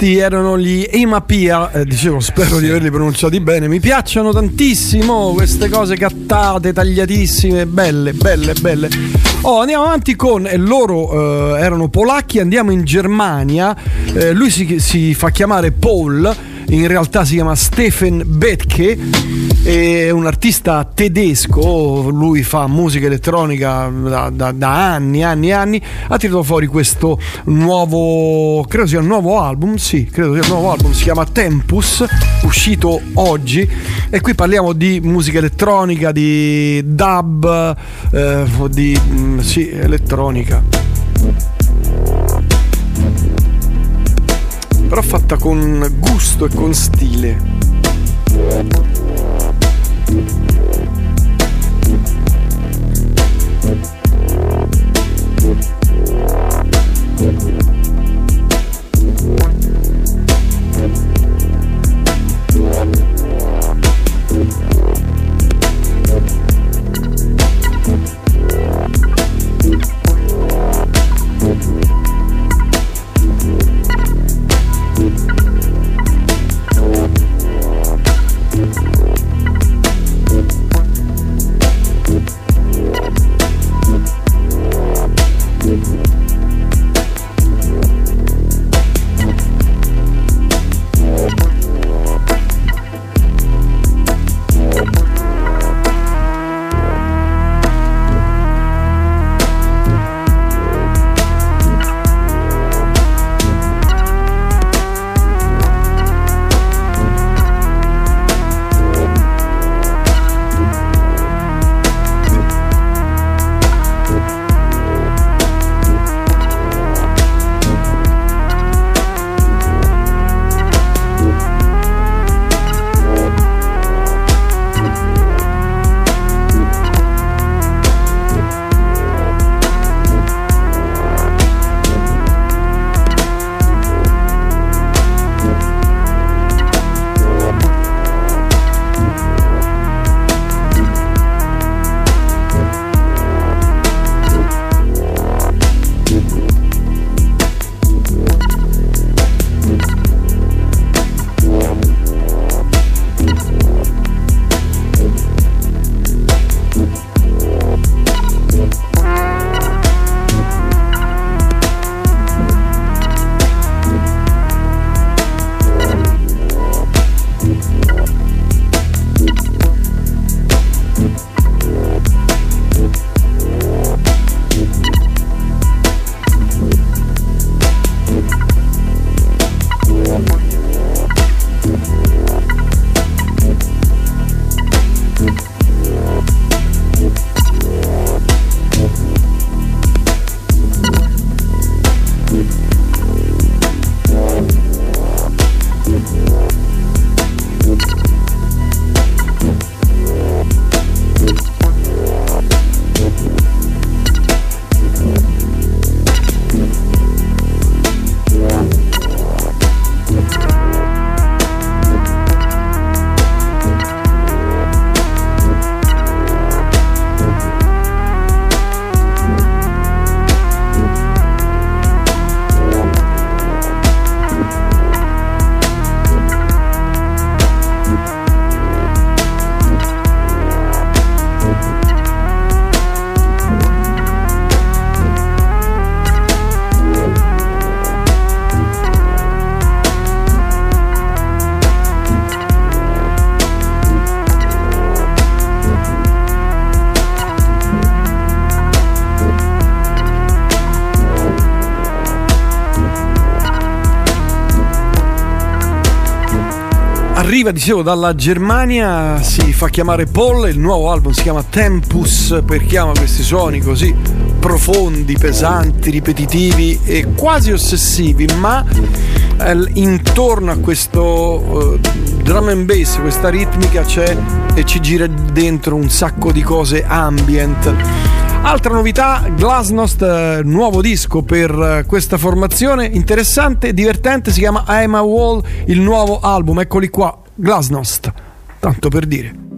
questi erano gli Emapia, eh, dicevo spero di averli pronunciati bene, mi piacciono tantissimo queste cose cattate, tagliatissime, belle, belle, belle. Oh, andiamo avanti con, e loro eh, erano polacchi, andiamo in Germania, Eh, lui si, si fa chiamare Paul, in realtà si chiama Stephen Betke, è un artista tedesco, lui fa musica elettronica da, da- da anni, anni, anni, ha tirato fuori questo nuovo, credo sia un nuovo album, sì, credo sia un nuovo album, si chiama Tempus, uscito oggi e qui parliamo di musica elettronica, di dub, eh, di mm, sì, elettronica. Però fatta con gusto e con stile. Arriva, dicevo, dalla Germania, si fa chiamare Paul, il nuovo album si chiama Tempus perché ama questi suoni così profondi, pesanti, ripetitivi e quasi ossessivi, ma eh, intorno a questo eh, drum and bass, questa ritmica c'è e ci gira dentro un sacco di cose ambient. Altra novità, Glasnost, eh, nuovo disco per questa formazione, interessante, divertente, si chiama I'm a Wall, il nuovo album, eccoli qua, Glasnost, tanto per dire.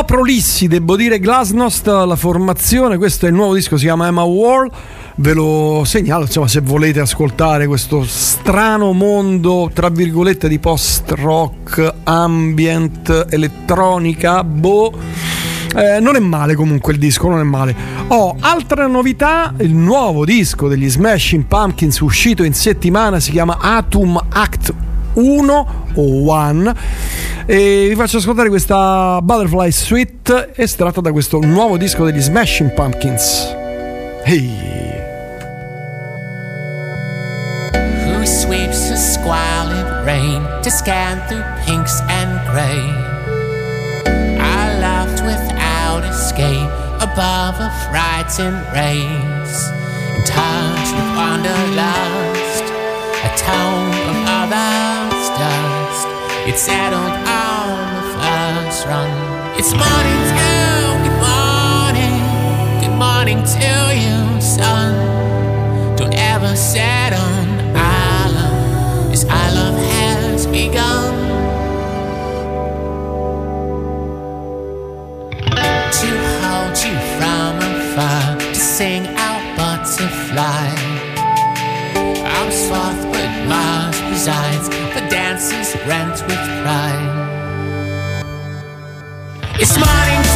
Po' prolissi, devo dire, Glasnost, la formazione, questo è il nuovo disco, si chiama Emma Wall, ve lo segnalo, insomma, se volete ascoltare questo strano mondo, tra virgolette, di post-rock, ambient, elettronica, boh... Eh, non è male comunque il disco, non è male. Oh, altra novità, il nuovo disco degli Smashing Pumpkins uscito in settimana si chiama Atom Act 1 o One e vi faccio ascoltare questa Butterfly Suite estratta da questo nuovo disco degli Smashing Pumpkins. Hey.
Who sweeps the squalid rain to scan through pinks and grey? I laughed without escape above a frightened race, in touch with wanderlust, a tone of others' dust. It settled on the first run. It's morning till good morning, good morning to you, son. Don't ever settle. I love, this I love has begun. To hold you from afar, to sing out butterfly. I'm sloth, marsh presides, the dance is rent with pride. It's morning.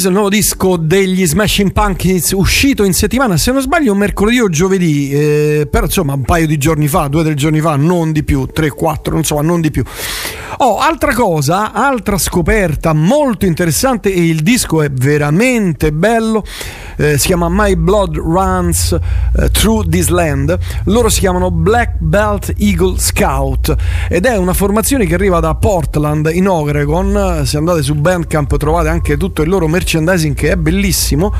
Questo è il nuovo disco degli Smashing Pumpkins uscito in settimana, se non sbaglio mercoledì o giovedì, eh, però insomma un paio di giorni fa, due o tre giorni fa, non di più, tre, quattro, insomma non di più. Oh, altra cosa, altra scoperta molto interessante e il disco è veramente bello, eh, si chiama My Blood Runs eh, Through This Land, loro si chiamano Black Belt Eagle Scout ed è una formazione che arriva da Portland in Oregon, se andate su Bandcamp trovate anche tutto il loro merchandising che è bellissimo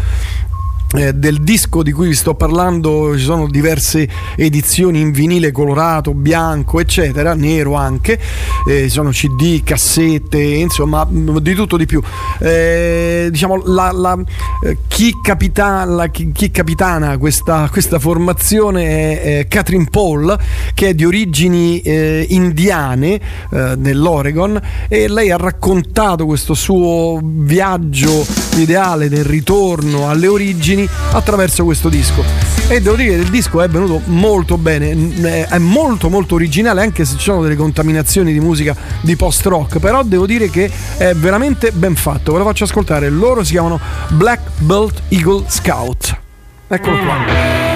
eh, del disco di cui vi sto parlando ci sono diverse edizioni in vinile colorato, bianco, eccetera, nero anche, eh, ci sono CD, cassette, insomma, mh, di tutto di più. Eh, diciamo, la, la, eh, chi, capita- la- chi- chi capitana questa, questa formazione è, è Catherine Paul, che è di origini eh, indiane nell'Oregon, e lei ha raccontato questo suo viaggio ideale del ritorno alle origini immagini attraverso questo disco. E devo dire che il disco è venuto molto bene, è molto molto originale anche se ci sono delle contaminazioni di musica di post rock, però devo dire che è veramente ben fatto. Ve lo faccio ascoltare, loro si chiamano Black Belt Eagle Scout. Eccolo qua.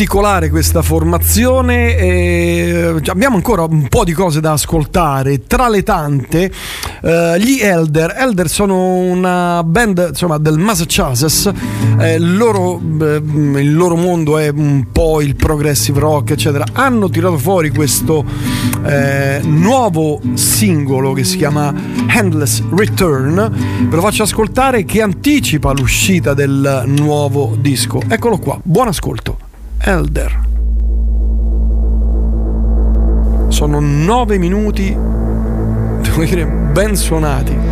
Particolare questa formazione. e abbiamo ancora un po' di cose da ascoltare. Tra le tante, eh, gli Elder. Elder sono una band insomma, del Massachusetts. Eh, loro, eh, il loro mondo è un po' il progressive rock, eccetera. Hanno tirato fuori questo eh, nuovo singolo che si chiama Endless Return. Ve lo faccio ascoltare che anticipa l'uscita del nuovo disco. Eccolo qua, buon ascolto. Elder. Sono nove minuti, devo dire, ben suonati.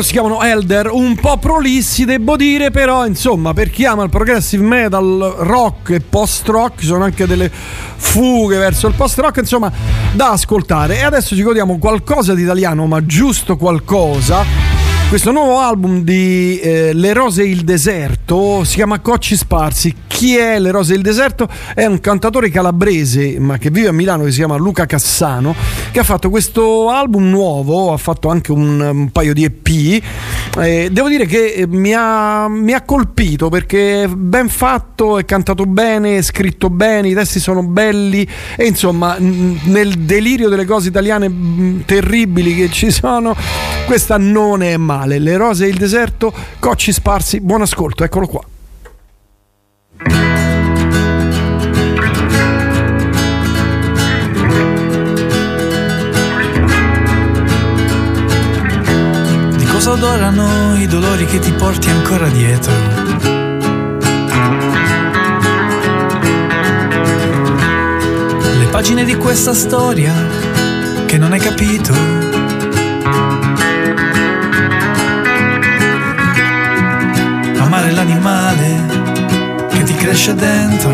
Loro si chiamano Elder, un po' prolissi devo dire, però insomma per chi ama il progressive metal, rock e post-rock, ci sono anche delle fughe verso il post-rock, insomma da ascoltare. E adesso ci godiamo qualcosa di italiano, ma giusto qualcosa. Questo nuovo album di eh, Le Rose e il Deserto si chiama Cocci Sparsi. Chi è Le Rose il Deserto? È un cantatore calabrese, ma che vive a Milano, che si chiama Luca Cassano, che ha fatto questo album nuovo, ha fatto anche un, un paio di EP. Eh, devo dire che eh, mi ha, mi ha colpito perché è ben fatto, è cantato bene, è scritto bene, i testi sono belli e insomma nel delirio delle cose italiane mh, terribili che ci sono, questa non è male. Le rose e il deserto, cocci sparsi, buon ascolto, eccolo qua.
Di cosa odorano i dolori che ti porti ancora dietro? Le pagine di questa storia che non hai capito. Amare l'animale che ti cresce dentro.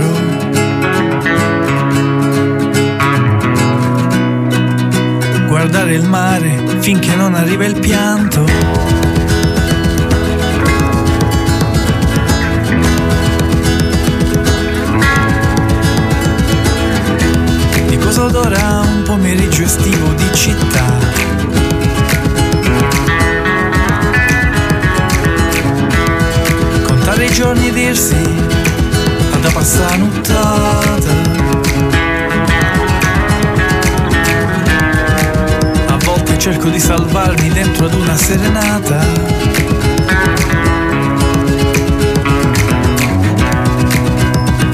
Guardare il mare finché non arriva il pianto. Pomeriggio estivo di città? Contare i giorni e dirsi ad passare nottata. A volte cerco di salvarmi dentro ad una serenata.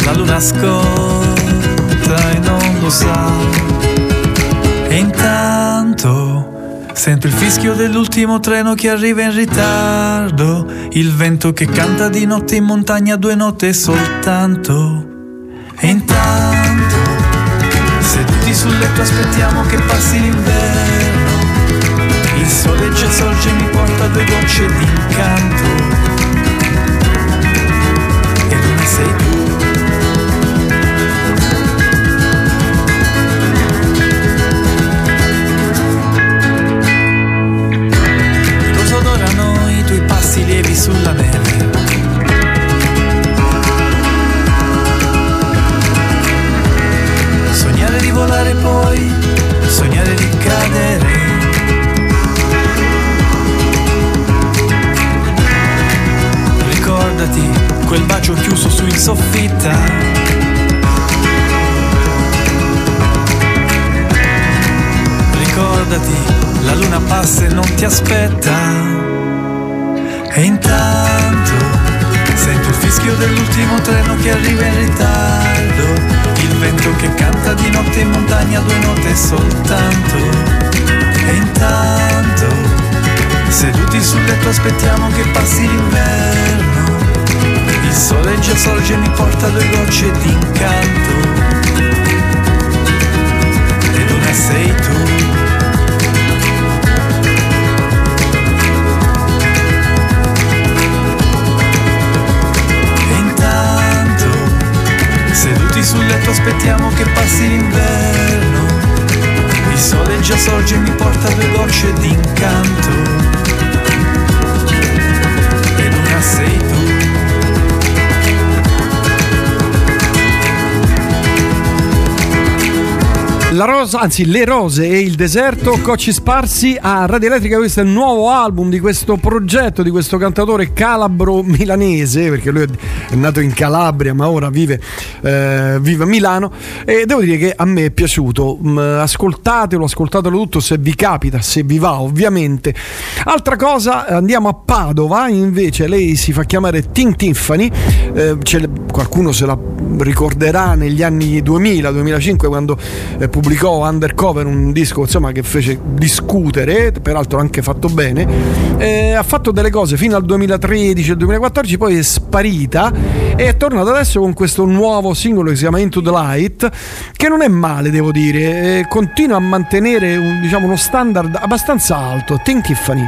La luna ascolta e non lo sa. Intanto sento il fischio dell'ultimo treno che arriva in ritardo. Il vento che canta di notte in montagna due note soltanto. E intanto, seduti sul letto aspettiamo che passi l'inverno. Il sole già sorge e mi porta due gocce di incanto. E luna sei tu. Lievi sulla neve? Sognare di volare poi, sognare di cadere. Ricordati quel bacio chiuso su in soffitta. Ricordati, la luna passa e non ti aspetta. Montagna due note soltanto. E intanto, seduti sul letto aspettiamo che passi l'inverno. Il sole già sorge e mi porta due gocce di incanto. E luna sei tu. Sorge e mi porta due gocce di incanto. E luna sei tu.
La rosa, anzi le rose e il deserto, Cocci Sparsi a Radio Elettrica, questo è il nuovo album di questo progetto di questo cantatore calabro milanese, perché lui è nato in Calabria ma ora vive, eh, vive a Milano e devo dire che a me è piaciuto, Mm, ascoltatelo, ascoltatelo tutto se vi capita, se vi va ovviamente. Altra cosa, andiamo a Padova, invece lei si fa chiamare Tin Tiffany, eh, qualcuno se la ricorderà negli anni 2000-2005 quando eh, pubblicò Undercover, un disco insomma, che fece discutere, peraltro anche fatto bene. Eh, ha fatto delle cose fino al 2013-2014, poi è sparita e è tornata adesso con questo nuovo singolo che si chiama Into the Light, che non è male, devo dire, continua a mantenere un- diciamo, uno standard abbastanza alto. Tin Tiffany.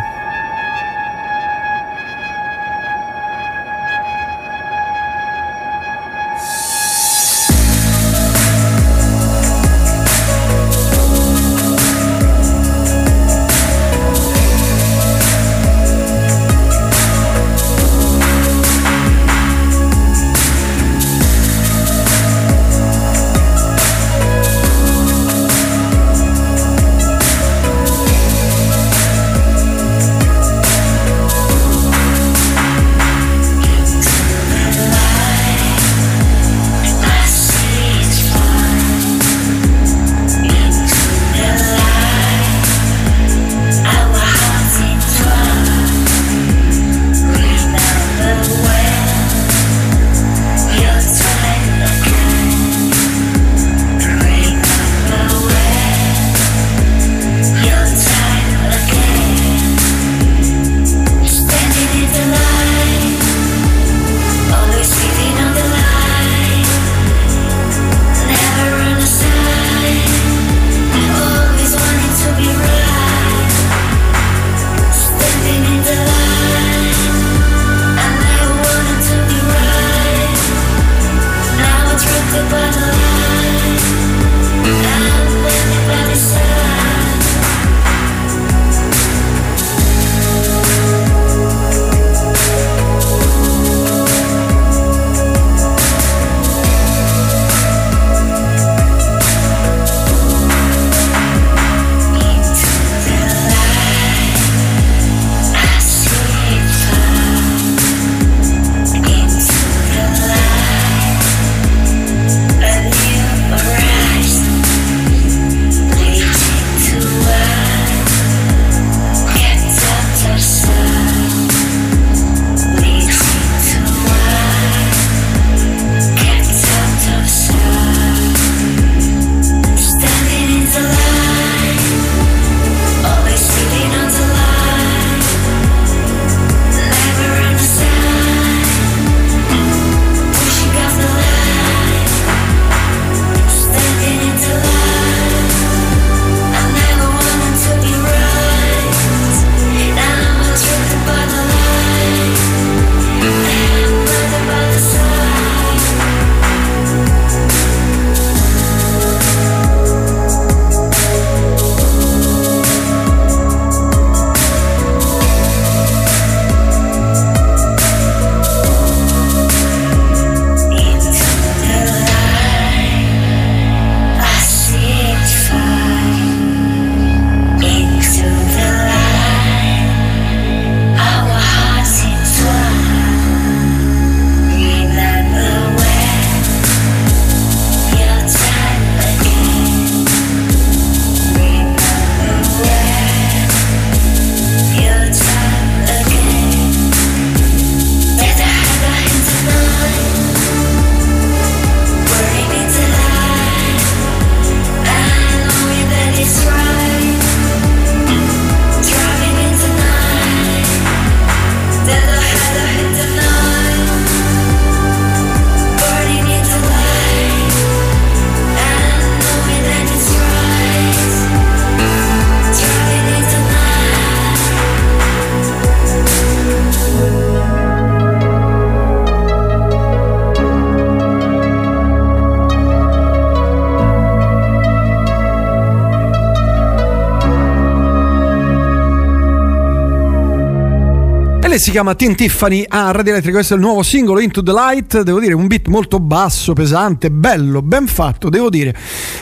Chiama Tin Tiffany a Radio Elettrica, questo è il nuovo singolo Into the Light, devo dire un beat molto basso, pesante, bello, ben fatto, devo dire.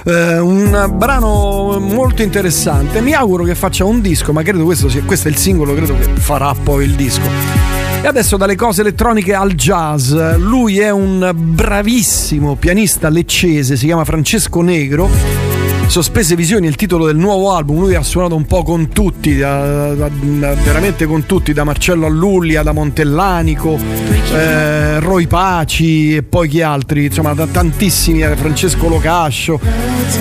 Eh, un brano molto interessante. Mi auguro che faccia un disco, ma credo questo sia questo è il singolo, credo che farà poi il disco. E adesso dalle cose elettroniche al jazz. Lui è un bravissimo pianista leccese, si chiama Francesco Negro. Sospese Visioni il titolo del nuovo album, lui ha suonato un po' con tutti, da- da- da- veramente con tutti, da Marcello Allullia, da Montellanico, eh, Roy Paci e poi chi altri, insomma da tantissimi, eh, Francesco Locascio,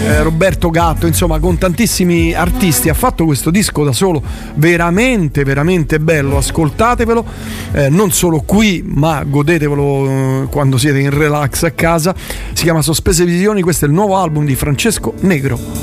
eh, Roberto Gatto, insomma con tantissimi artisti. Ha fatto questo disco da solo, veramente, veramente bello, ascoltatevelo, eh, non solo qui, ma godetevelo eh, quando siete in relax a casa. Si chiama Sospese Visioni, questo è il nuovo album di Francesco Negro.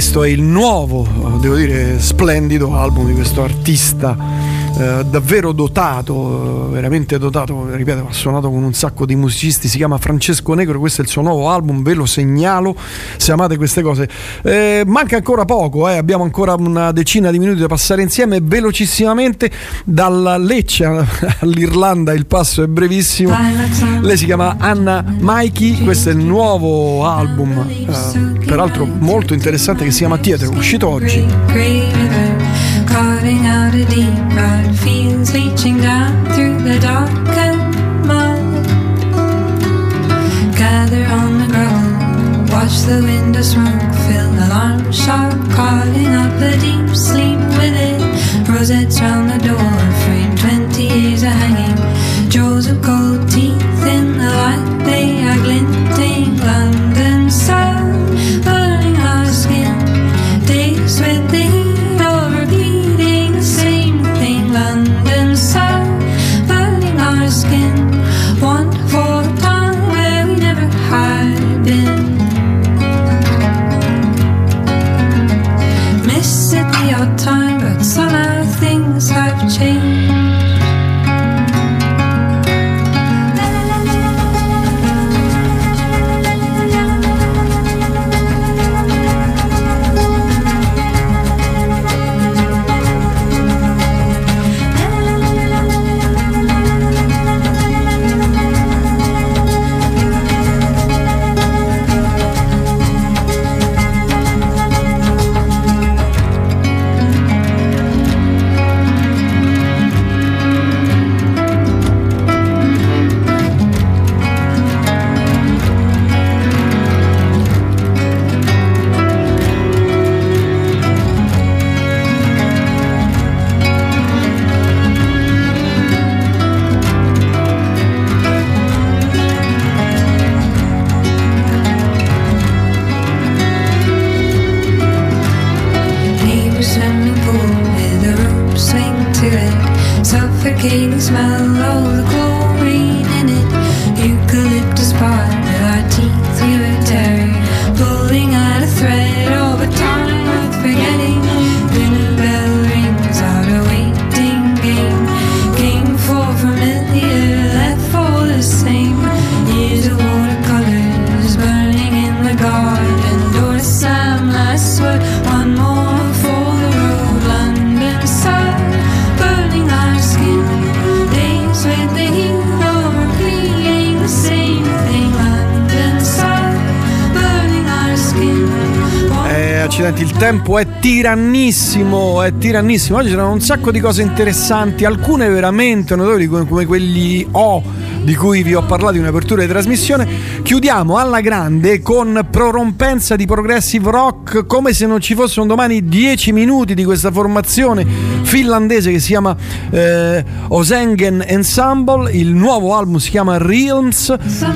Questo è il nuovo, eh, devo dire, splendido album di questo artista eh, davvero dotato, eh, veramente dotato, ripeto, ha suonato con un sacco di musicisti, si chiama Francesco Negro, questo è il suo nuovo album, ve lo segnalo se amate queste cose. Eh, manca ancora poco, eh, abbiamo ancora una decina di minuti da passare insieme, velocissimamente dalla Lecce all'Irlanda il passo è brevissimo. Lei si chiama Anna Mikey, questo è il nuovo album, eh, peraltro molto interessante che si chiama Theater, uscito oggi.
Carving out a deep rut, fields leaching down through the darkened mud. Gather on the ground, watch the window smoke fill the alarm shot, calling up a deep sleep with it. Rosettes round the door, framed twenty years of hanging. Jaws of gold teeth
tirannissimo, è tirannissimo. Oggi c'erano un sacco di cose interessanti, alcune veramente notevoli come, come quelli O di cui vi ho parlato in apertura di trasmissione. Chiudiamo alla grande con prorompenza di progressive rock, come se non ci fosse un domani 10 minuti di questa formazione finlandese che si chiama eh, Osengen Ensemble. Il nuovo album si chiama Realms,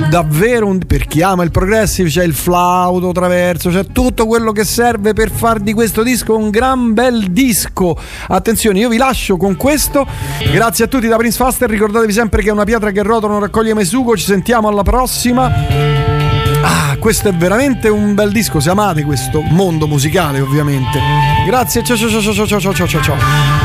davvero un, per chi ama il progressive c'è il flauto traverso, c'è tutto quello che serve per far di questo disco un gran bel disco. Attenzione, io vi lascio con questo. Grazie a tutti da Prince Faster, ricordatevi sempre che è una pietra che rotola non raccoglie mai sugo, ci sentiamo alla prossima. Ah, questo è veramente un bel disco, se amate questo mondo musicale ovviamente. Grazie, ciao ciao ciao ciao ciao ciao ciao ciao.